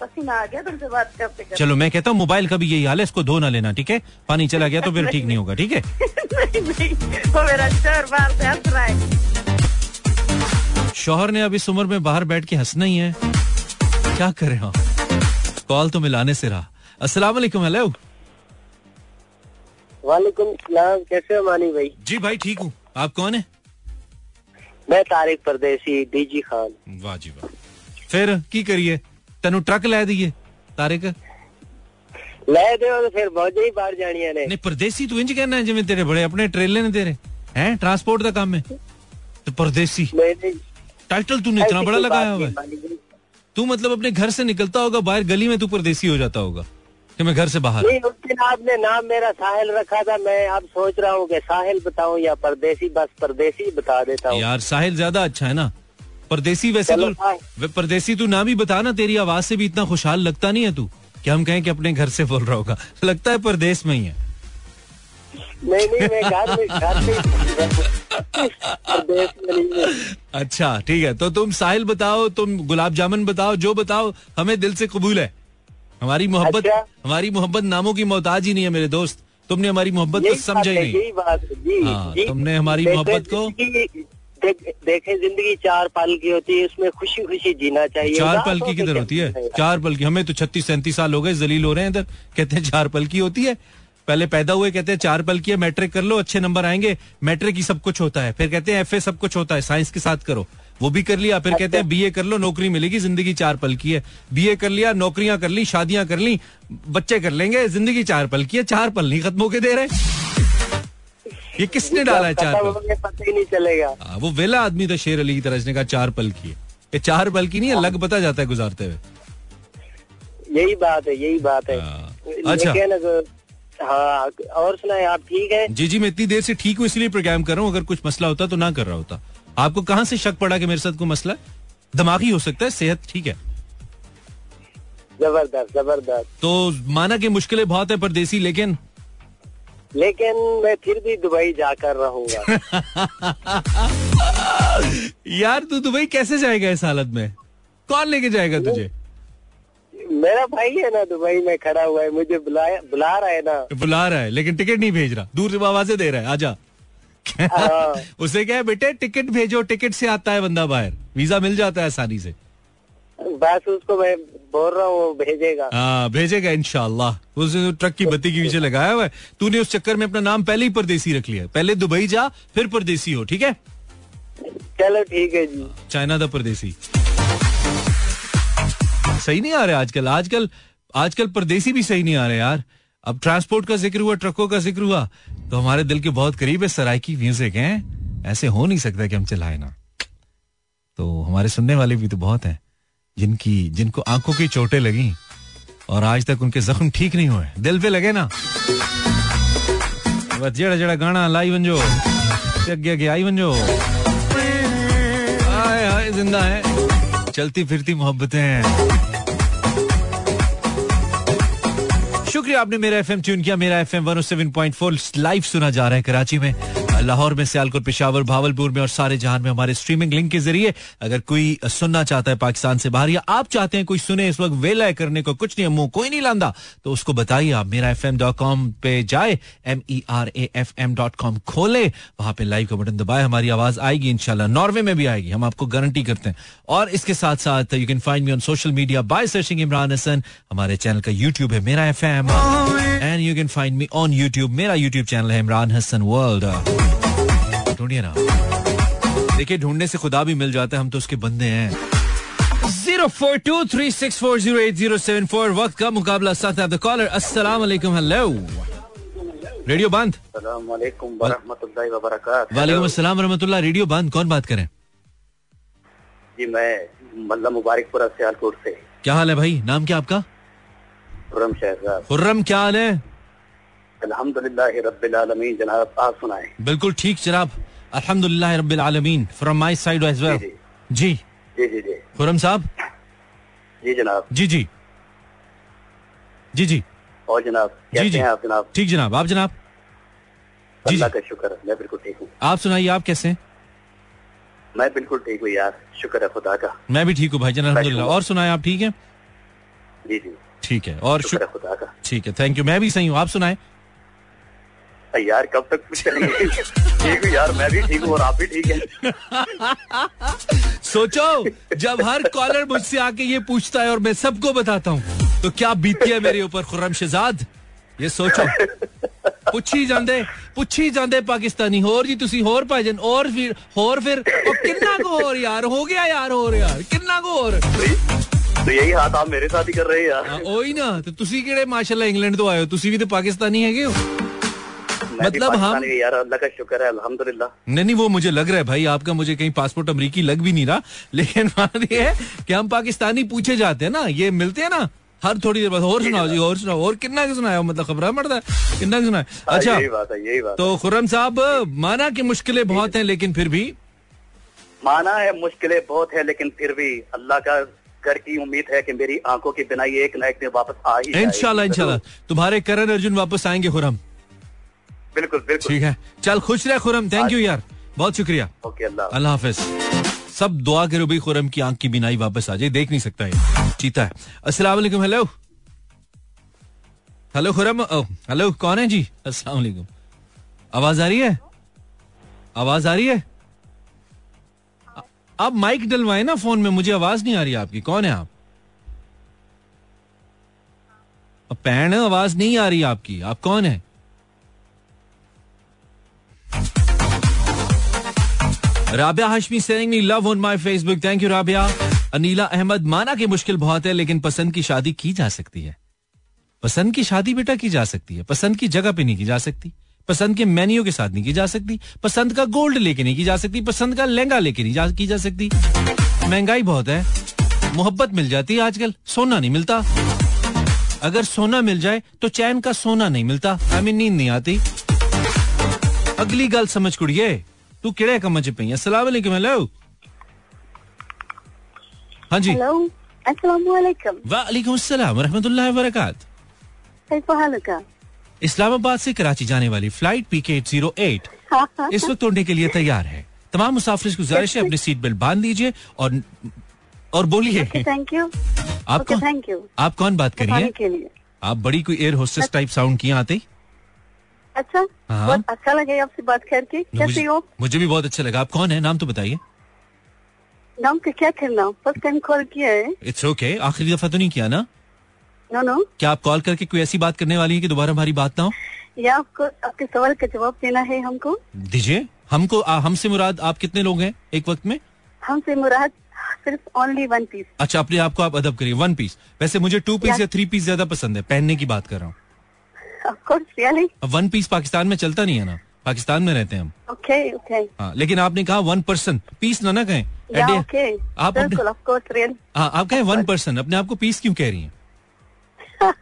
पसीना आ गया तुमसे बात करते करते। चलो मैं कहता हूँ मोबाइल का भी यही हाल है इसको धो ना लेना ठीक है? पानी चला गया तो फिर ठीक नहीं होगा ठीक है? नहीं नहीं वो मेरा शोर बाहर से हंस रहा है। शोहर ने अब इस उम्र में बाहर बैठ के हंसना ही है। क्या करें हम? कॉल तो मिलाने से रहा। अस्सलाम वालेकुम हेलो। वालेकुम सलाम कैसे हो मानी भाई? जी भाई ठीक हूँ। आप कौन है? मैं तारिक परदेसी डीजी खान वाह जी वाह फिर की करिए ਤੈਨੂੰ ਟਰੱਕ ਲੈ ਦਈਏ ਤਾਰਿਕ ਲੈ ਦਿਓ ਤੇ ਫਿਰ ਬੋਝੇ ਬਾਹਰ ਜਾਣੀਆਂ ਨੇ ਨਹੀਂ ਪਰਦੇਸੀ ਤੂੰ ਇੰਜ ਕਹਿਣਾ ਜਿਵੇਂ ਤੇਰੇ ਬੜੇ ਆਪਣੇ ਟ੍ਰੇਲੇ ਨੇ ਤੇਰੇ ਹੈ ਟਰਾਂਸਪੋਰਟ ਦਾ ਕੰਮ ਹੈ ਤੇ ਪਰਦੇਸੀ टाइटल तूने बड़ा लगाया हुआ तू मतलब अपने घर से निकलता होगा बाहर गली में तू परदेसी हो जाता होगा कि मैं घर से बाहर नहीं उस दिन आपने नाम मेरा साहिल रखा था मैं अब सोच रहा हूँ कि साहिल बताऊँ या परदेसी बस परदेसी बता देता हूँ। यार साहिल ज़्यादा अच्छा है ना। परदेसी वैसे तो। परदेसी तू नाम ही बता ना तेरी आवाज़ से भी इतना खुशहाल लगता नहीं है तू कि हम कहें कि अपने घर से बोल रहा होगा। लगता है परदेश में ही है। नहीं नहीं मैं घर में घर में परदेश में नहीं हूँ। अच्छा ठीक है तो तुम साहिल बताओ तुम गुलाब जामुन बताओ जो बताओ हमें दिल से कबूल है। हमारी मोहब्बत अच्छा। हमारी मोहब्बत नामों की मोहताज ही नहीं है मेरे दोस्त। तुमने हमारी मोहब्बत को समझा ही नहीं। यही बात जी हाँ, जी। तुमने हमारी मोहब्बत को- देख- ज़िंदगी चार पल की होती है उसमें खुशी खुशी जीना चाहिए। चार पल की किधर होती है? चार पल की हमें तो छत्तीस सैंतीस साल हो गए जलील हो रहे हैं इधर। कहते हैं चार पल की होती है। पहले पैदा हुए कहते हैं चार पल की है मैट्रिक कर लो अच्छे नंबर आएँगे मैट्रिक ही सब कुछ होता है। फिर कहते हैं एफए सब कुछ होता है साइंस के साथ करो। वो भी कर लिया फिर कहते हैं बीए कर लो नौकरी मिलेगी ज़िंदगी चार पल की है। बीए कर लिया नौकरियाँ कर ली शादियाँ कर ली बच्चे कर लेंगे ज़िंदगी चार पल की है चार पल नहीं खत्म होके दे रहे। ये किसने डाला है चार पल? पता ही नहीं चलेगा। हाँ, वो वेला आदमी था शेर अली की तरह इसने कहा चार पल की है। ये चार पल की नहीं है लग पता जाता है गुजारते हुए। यही बात है यही बात है। हाँ, अच्छा। हाँ और सुनाए आप ठीक है? जी जी मैं इतनी देर से ठीक हूँ इसलिए प्रोग्राम कर रहा हूँ अगर कुछ मसला होता तो ना कर रहा होता। आपको कहाँ से शक पड़ा कि मेरे साथ कोई मसला दिमागी हो सकता है सेहत ठीक है। ज़बरदस्त ज़बरदस्त। तो माना कि मुश्किलें बहुत है परदेसी लेकिन? लेकिन मैं फिर भी दुबई जाकर रहूँगा। यार तू दुबई कैसे जाएगा इस हालत में? कौन लेके जाएगा तुझे? मेरा भाई है ना दुबई में खड़ा हुआ है मुझे बुलाया बुला रहा है ना। बुला रहा है लेकिन टिकट नहीं भेज रहा। दूर से आवाज़ें दे रहा है आजा। उसे क्या बेटे टिकट भेजो टिकट से आता है बंदा बाहर। वीज़ा मिल जाता है आसानी से. बस उसको मैं बोल रहा हूँ भेजेगा। हाँ भेजेगा इनशाला उसने तो ट्रक की बत्ती के पीछे लगाया हुआ है। तूने उस चक्कर में अपना नाम पहले ही परदेसी रख लिया पहले दुबई जा फिर परदेसी हो ठीक है? चलो ठीक है जी। चाइना दा परदेसी। सही नहीं आ रहे आजकल। आजकल आजकल परदेसी भी सही नहीं आ रहे यार। अब ट्रांसपोर्ट का ज़िक्र हुआ ट्रकों का ज़िक्र हुआ तो हमारे दिल के बहुत करीब है सराइकी म्यूज़िक है। ऐसे हो नहीं सकता कि हम चलाए ना। तो हमारे सुनने वाले भी तो बहुत हैं, जिनकी, जिनको आँखों की चोटें लगी, और आज तक उनके जख्म ठीक नहीं हुए। दिल पे लगे ना। बस जेड़ा जेड़ा गाना लाई अगे आई वंजो हाय हाय ज़िंदा है। चलती फिरती मोहब्बतें शुक्रिया, आपने मेरा एफएम ट्यून किया। मेरा एफएम 107.4 लाइव सुना जा रहा है कराची में। लाहौर में सियालकोट, पिशावर, भावलपुर में और सारे जहान में हमारे स्ट्रीमिंग लिंक के ज़रिए अगर कोई सुनना चाहता है पाकिस्तान से बाहर या आप चाहते हैं कोई सुने इस वक्त वेला करने को, कुछ नहीं मुँह कोई नहीं लांदा तो उसको बताइए आप, मेरा एफ़ पे जाए M E R A F M dot com खोले, वहाँ पे लाइव का बटन दबाए, हमारी आवाज़ आएगी इनशाला नॉर्वे में भी आएगी, हम आपको गारंटी करते हैं। और इसके साथ साथ you can find me on social media by searching Imran Hasan हमारे चैनल का यूट्यूब है, मेरा F M and you can find me on YouTube मेरा यूट्यूब चैनल है इमरान हसन वर्ल्ड ढूंढिए ना। देखिए ढूँढने से खुदा भी मिल जाता है हम तो उसके बंदे हैं। Zero four two three six four zero eight zero seven four वक्त का मुकाबला साथ है कॉलर। अस्सलाम वालेकुम हेलो। रेडियो बंद। वालेकुम अस्सलाम रहमतुल्लाह रेडियो बंद कौन बात करें? जी मैं मल्ला मुबारकपुरा सियालकोट से क्या हाल है भाई? नाम क्या आपका? खुरम शहजाद। खुर्रम क्या हाल है? अल्हम्दुलिल्लाह रब्बिल आलमीन जनाब आप सुनाए। बिल्कुल ठीक जनाब। अल्हम्दुलिल्लाह रब्बिल आलमीन from my side as well जी, जी। जी। जी खुर्रम साहब जी जनाब। जी जी। जी जी। और जनाब जी कैसे जी। हैं आप जनाब? ठीक जनाब। आप जनाब? जी जी। का शुक्र है मैं बिल्कुल ठीक हूँ। आप सुनाइए आप कैसे हैं? मैं बिल्कुल ठीक हूँ यार शुक्र है खुदा का। मैं भी ठीक हूँ भाईजान अल्हम्दुलिल्लाह। और सुनाए आप ठीक है? जी जी। ठीक है और शुक्र है खुदा का। ठीक है थैंक यू मैं भी सही हूँ आप सुनाए। यार कब तक करेंगे ठीक हूँ यार मैं भी ठीक हूँ और आप भी ठीक है। सोचो जब हर कॉलर मुझसे आके ये पूछता है और मैं सबको बताता हूँ तो क्या बीती है मेरे ऊपर खुर्रम शहजाद? ये सोचो। पुछी ਜਾਂਦੇ पुछी ਜਾਂਦੇ पाकिस्तानी। होर जी ਤੁਸੀਂ होर भाजन और फिर होर फिर ਉਹ ਕਿੰਨਾ ਕੋ ਹੋਰ ਯਾਰ ਹੋ ਗਿਆ ਯਾਰ ਹੋਰ ਯਾਰ ਕਿੰਨਾ ਕੋ ਹੋਰ तो यही हाथ आप मेरे साथ ही कर रहे हैं यार। हाँ, वही ना तो तुसी केड़े माशाल्लाह इंग्लैंड तो आए हो? तुसी भी तो पाकिस्तानी हैगे हो? मतलब हम- यार अल्लाह का शुक्र है अल्हम्दुलिल्लाह। नहीं नहीं वो मुझे लग रहा है भाई आपका मुझे कहीं पासपोर्ट अमरीकी लग भी नहीं रहा। लेकिन बात ये है कि हम पाकिस्तानी पूछे जाते हैं ना ये मिलते हैं ना हर थोड़ी देर बाद और सुनाओ जी और सुनाओ और कितना सुनाया मतलब खबर पड़ता है कितना सुनाया? हाँ, अच्छा यही बात है यही बात तो खुर्रम साहब माना की मुश्किलें बहुत हैं लेकिन फिर भी? माना है मुश्किलें बहुत है लेकिन फिर भी अल्लाह का घर की उम्मीद है कि मेरी आँखों की बिना ये एक ना एक दिन वापस आ ही इंशाल्लाह इंशाल्लाह। तुम्हारे करण अर्जुन वापस आएँगे खुरम बिल्कुल बिल्कुल। ठीक है। चल खुश रहे खुरम। थैंक यू यार। बहुत शुक्रिया। ओके अल्लाह अल्लाह हाफिज। सब दुआ करो भाई खुरम की आँख की बिनाई वापस आ जाए। देख नहीं सकता ये। चीता है। अस्सलाम वालेकुम। Hello hello Khurram? हेलो कौन है जी? अस्सलाम वालेकुम। आवाज़ आ रही है? आवाज़ आ रही है? आप माइक डलवाए ना फ़ोन में मुझे आवाज़ नहीं आ रही आपकी। कौन है आप? पैन आवाज़ नहीं आ रही आपकी। आप कौन है? Rabia Hashmi saying me love on my Facebook thank you Rabia. Anila Ahmed माना कि मुश्किल बहुत है लेकिन पसंद की शादी की जा सकती है। पसंद की शादी बेटा की जा सकती है। पसंद की जगह पे नहीं की जा सकती। पसंद के मेन्यू के साथ नहीं की जा सकती। पसंद का गोल्ड लेके नहीं की जा सकती। पसंद का लहंगा लेके नहीं जा, की जा सकती। महँगाई बहुत है। मोहब्बत मिल जाती है आजकल। सोना नहीं मिलता। अगर सोना मिल जाए तो चैन का सोना नहीं मिलता। आई मीन नींद नहीं आती। अगली गल समझ कुड़िए। तू किड़े कम च वालेकुम हेलो हाँ जी। हेलो कैसे हालका इस्लामाबाद से कराची जाने वाली flight P K eight zero eight इस वक्त उड़ने के लिए तैयार है। तमाम मुसाफिर से गुजारिश है अपनी सीट बेल्ट बाँध दीजिए और और बोलिए। थैंक यू आप कौन थैंक यू आप कौन बात करिए के आप बड़ी कोई एयर होस्टेस टाइप साउंड किए आते? ही अच्छा हाँ। बहुत अच्छा लगे आपसे बात करके। कैसे हो? मुझे भी बहुत अच्छा लगा। आप कौन है? नाम तो बताइए। नाम का क्या करना फ़र्स्ट टाइम कॉल किया है। इट्स ओके आखिरी दफ़ा तो नहीं किया ना? नो नो क्या आप कॉल करके कोई ऐसी बात करने वाली है कि दोबारा हमारी बात ना हो? या आपको आपके सवाल का जवाब देना है हमको? दीजिए। हमको हमसे मुराद आप कितने लोग हैं एक वक्त में? हमसे मुराद सिर्फ़ ओनली वन पीस अच्छा अपने आप को आप अदब करिए। वन पीस वैसे मुझे टू पीस या थ्री पीस ज़्यादा पसंद है। पहनने की बात कर रहा हूँ ऑफ़ कोर्स रियली अब वन पीस पाकिस्तान में चलता नहीं है ना? पाकिस्तान में रहते हैं हम। ओके ओके हाँ लेकिन आपने कहा वन पर्सन पीस ना ना कहें। या एडे- ओके आप अपने- हाँ आप कहें वन पर्सन अपने आप को पीस क्यों कह रही हैं?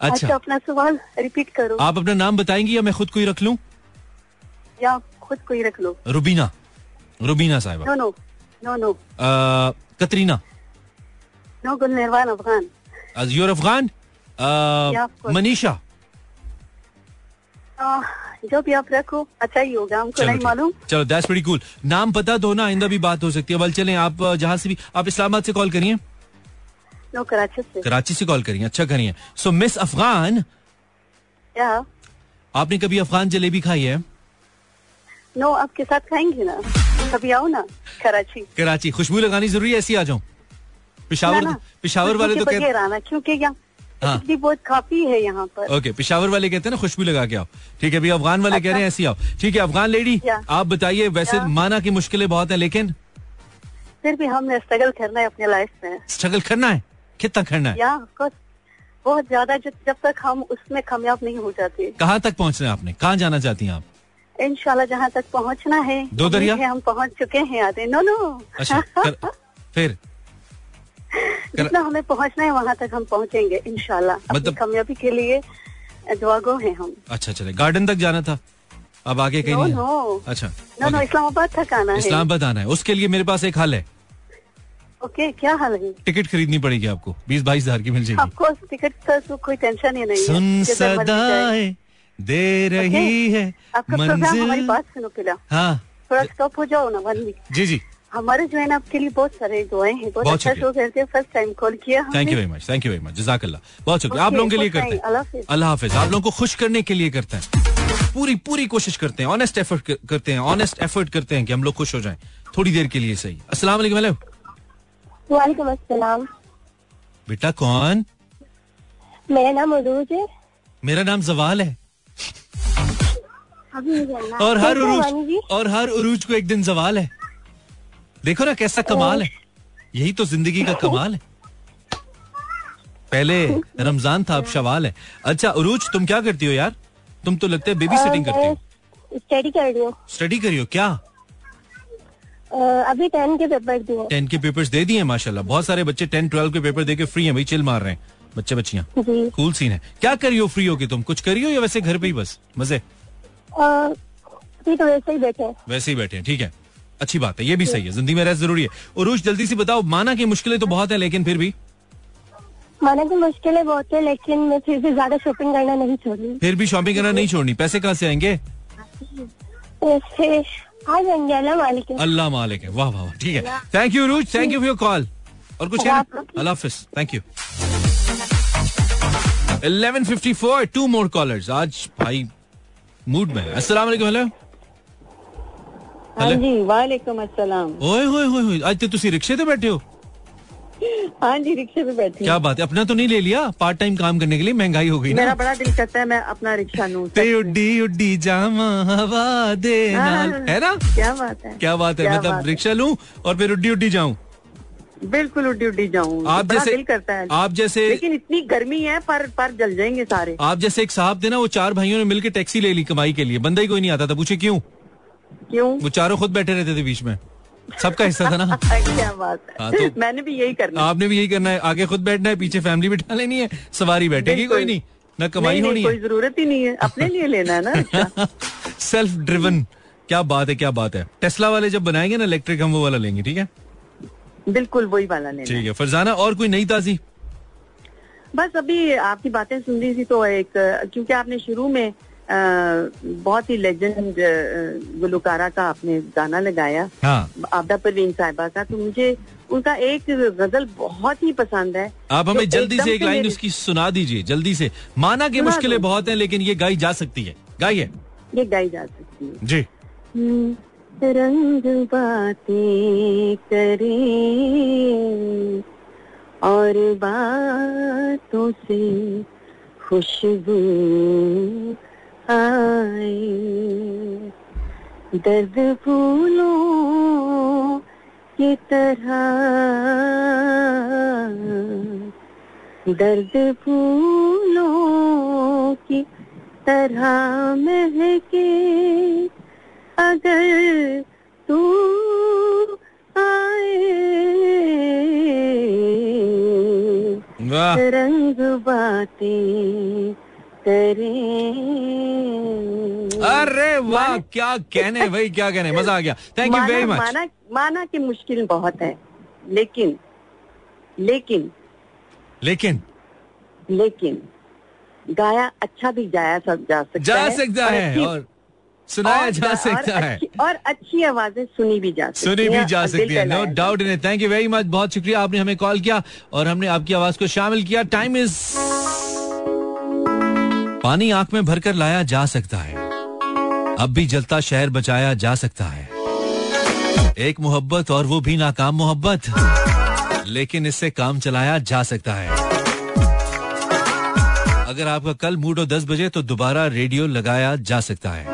अच्छा अच्छा। अपना सवाल रिपीट करो। आप अपना नाम बताएँगी या मैं खुद को ही रख लूँ? या खुद को ही रख लो। रुबीना। रुबीना साहिबा। No no no no Katrina. No Gul Afghan. Your Afghan Yeah. Manisha जो भी आप रखो अच्छा ही होगा हमको नहीं मालूम चलो दैट्स वेरी कूल नाम पता दो ना आइंदा भी बात हो सकती है। बल चलें आप जहाँ से भी आप इस्लामाबाद से कॉल करिए। नो कराची से। कराची से कॉल करिए अच्छा करिए। सो मिस अफगान या। आपने कभी अफगान जलेबी खाई है? नो आपके साथ खाएँगे ना। कभी आओ ना कराची। कराची खुशबू लगानी ज़रूरी है ऐसी आ जाऊँ। पिशावर पिशावर वाले तो खुशबू के कहते क्योंकि यहाँ हाँ। बिजली बहुत काफ़ी है यहाँ पर। ओके पिशावर वाले कहते हैं ना खुशबू लगा के आओ। ठीक है अभी अफगान वाले कह रहे हैं ऐसी आओ। ठीक है अफगान लेडी। आप बताइए वैसे या। माना की मुश्किलें बहुत है लेकिन? फिर भी हमने स्ट्रगल करना है अपने लाइफ में। स्ट्रगल करना है? कितना करना है? बहुत ज़्यादा जब तक हम उसमें कामयाब नहीं हो जाते। कहाँ तक पहुँचना है आपने? कहाँ जाना चाहती हैं आप? इंशाल्लाह जहाँ तक पहुँचना है दो दरिया? हम पहुँच चुके हैं आधे। नो नो अच्छा फिर? जितना हमें पहुँचना है वहाँ तक हम पहुँचेंगे इनशाला मतलब- कामयाबी के लिए दुआगो हैं हम। अच्छा चले गार्डन तक जाना था? अब आगे कहीं नो नहीं नो अच्छा नो नो इस्लामाबाद तक आना है। इस्लामाबाद आना है। उसके लिए मेरे पास एक हल है। ओके okay, क्या हाल है? टिकट खरीदनी पड़ेगी आपको। बीस बाईस हज़ार की मिल जाएगी। आपको टिकट का तो कोई टेंशन ही नहीं सुन है मर्ज़ी सदाए दे रही okay. है आपका प्रोग्राम हमारी बात सुनो पहला। हाँ। थोड़ा स्टॉप हो जाओ ना वन वीक जी जी। हमारे जो है ना आपके लिए बहुत सारे दुआएँ हैं। बहुत अच्छा। शो करते हैं फ़र्स्ट टाइम कॉल किया thank you very much thank you very much जजाकल्ला। बहुत शुक्रिया। आप लोगों के लिए करते हैं। अल्लाह हाफिज। आप लोगों को खुश करने के लिए करते हैं। पूरी पूरी कोशिश करते हैं ऑनेस्ट एफर्ट करते हैं ऑनेस्ट एफर्ट करते हैं कि हम लोग खुश हो जाएँ। थोड़ी देर के लिए सही। अस्सलाम वालेकुम हेलो वालेकुम अस्सलाम। बेटा कौन? मेरा नाम अरूज है। मेरा नाम जवाल है। और हर उरूज और हर उरूज को एक दिन जवाल है। देखो ना कैसा कमाल है। यही तो ज़िंदगी का कमाल है। पहले रमज़ान था अब शवाल है। अच्छा उरूज तुम क्या करती हो यार? तुम तो लगता है बेबी सिटिंग करती हो। स्टडी कर रही हूँ। स्टडी करी हो? क्या? अभी टेन के पेपर दिए। टेन के पेपर्स दे दिए माशाल्लाह। बहुत सारे बच्चे टेन ट्वेल्व के पेपर दे के फ्री हैं भाई चिल मार रहे हैं। बच्चे बच्चियाँ। कूल सीन है। क्या करी हो फ्री हो कि तुम? कुछ करी हो या वैसे घर पे ही बस? मज़े? तो वैसे ही बैठे वैसे ही बैठे ठीक है। अच्छी बात है ये भी सही है ज़िंदगी में रह ज़रूरी है। उरूज जल्दी से बताओ माना की मुश्किलें तो बहुत है लेकिन फिर भी? माना की मुश्किलें बहुत है लेकिन मैं फिर भी ज़्यादा शॉपिंग करना नहीं छोड़ फिर भी शॉपिंग करना नहीं छोड़नी। पैसे कहाँ से आएँगे? अल्लाह मालिक है। वाह वाह ठीक है। Thank you ROUGE thank you for your call और कुछ है अल्लाह हाफिज। Thank you 1154 two more callers आज भाई मूड में। अस्सलाम वालेकुम हेलो हाँ जी वालेकुम अस्सलाम। ओए होए होए होए आज तो तुसी रिक्शे पे बैठे हो? हाँ जी रिक्शे पे बैठी क्या बात है अपना तो नहीं ले लिया? पार्ट टाइम काम करने के लिए महँगाई हो गई मेरा ना बड़ा दिल करता है मैं अपना रिक्शा लूँ ते उड्डी उड्डी जामा हवा दे नाल हाँ। है ना? क्या बात है। क्या बात है क्या मतलब रिक्शा लूँ और फिर उड्डी उड्डी जाऊँ? बिल्कुल उड्डी उड्डी जाऊँ। आप जैसे दिल करता है। आप जैसे लेकिन इतनी गर्मी है पर पर जल जाएँगे सारे। आप जैसे एक साहब थे ना वो चार भाइयों ने मिलकर टैक्सी ले ली कमाई के लिए। बंदा ही कोई नहीं आता था पूछे क्यों? क्यों? वो चारों खुद बैठे रहते थे बीच में। सबका हिस्सा था ना। क्या बात हाँ, है तो- मैंने भी यही करना आपने भी यही करना है। आगे खुद बैठना है पीछे फैमिली बिठा लेनी है सवारी बैठेगी कोई नहीं ना कमाई नहीं, नहीं, होनी कोई ज़रूरत ही नहीं है। अपने लिए लेना है ना सेल्फ ड्रिवन क्या बात है क्या बात है। टेस्ला वाले जब बनाएँगे ना इलेक्ट्रिक हम वो वाला लेंगे ठीक है? बिल्कुल वही वाला लेना ठीक है फरजाना और कोई नई ताजी? बस अभी आपकी बातें सुन रही थी तो एक क्योंकि आपने शुरू में बहुत ही लेजेंड गुलकारा का आपने गाना लगाया। हाँ। आपदा परवीन साहिबा का। तो मुझे उनका एक गज़ल बहुत ही पसंद है। आप हमें जो जल्दी से एक लाइन उसकी सुना दीजिए जल्दी से। माना की मुश्किलें बहुत हैं लेकिन ये गाई जा सकती है। गाइए ये गाई जा सकती है। जी। रंग बातें करे और बातों से खुशबू आए। दर्द फूलों की तरह। दर्द फूलों की तरह महके। अगर तू आए रंग बातें अरे वाह क्या कहने भाई क्या कहने मज़ा आ गया। थैंक यू वेरी मच माना माना कि मुश्किल बहुत है। लेकिन लेकिन लेकिन। लेकिन गाया अच्छा भी जाया सब जा सकता जा है सकता और है अच्छी- और सुनाया और- जा सकता है। और अच्छी आवाज़ें सुनी भी जा सकती सुनी भी जा सकती है no doubt in thank you very much बहुत शुक्रिया आपने हमें कॉल किया और हमने आपकी आवाज़ को शामिल किया. टाइम इज़ पानी आँख में भरकर लाया जा सकता है। अब भी जलता शहर बचाया जा सकता है। एक मोहब्बत और वो भी नाकाम मोहब्बत। लेकिन इससे काम चलाया जा सकता है। अगर आपका कल मूड हो दस बजे तो दोबारा रेडियो लगाया जा सकता है।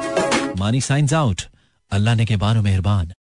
मानी साइंस आउट। अल्लाह ने के बानो मेहरबान।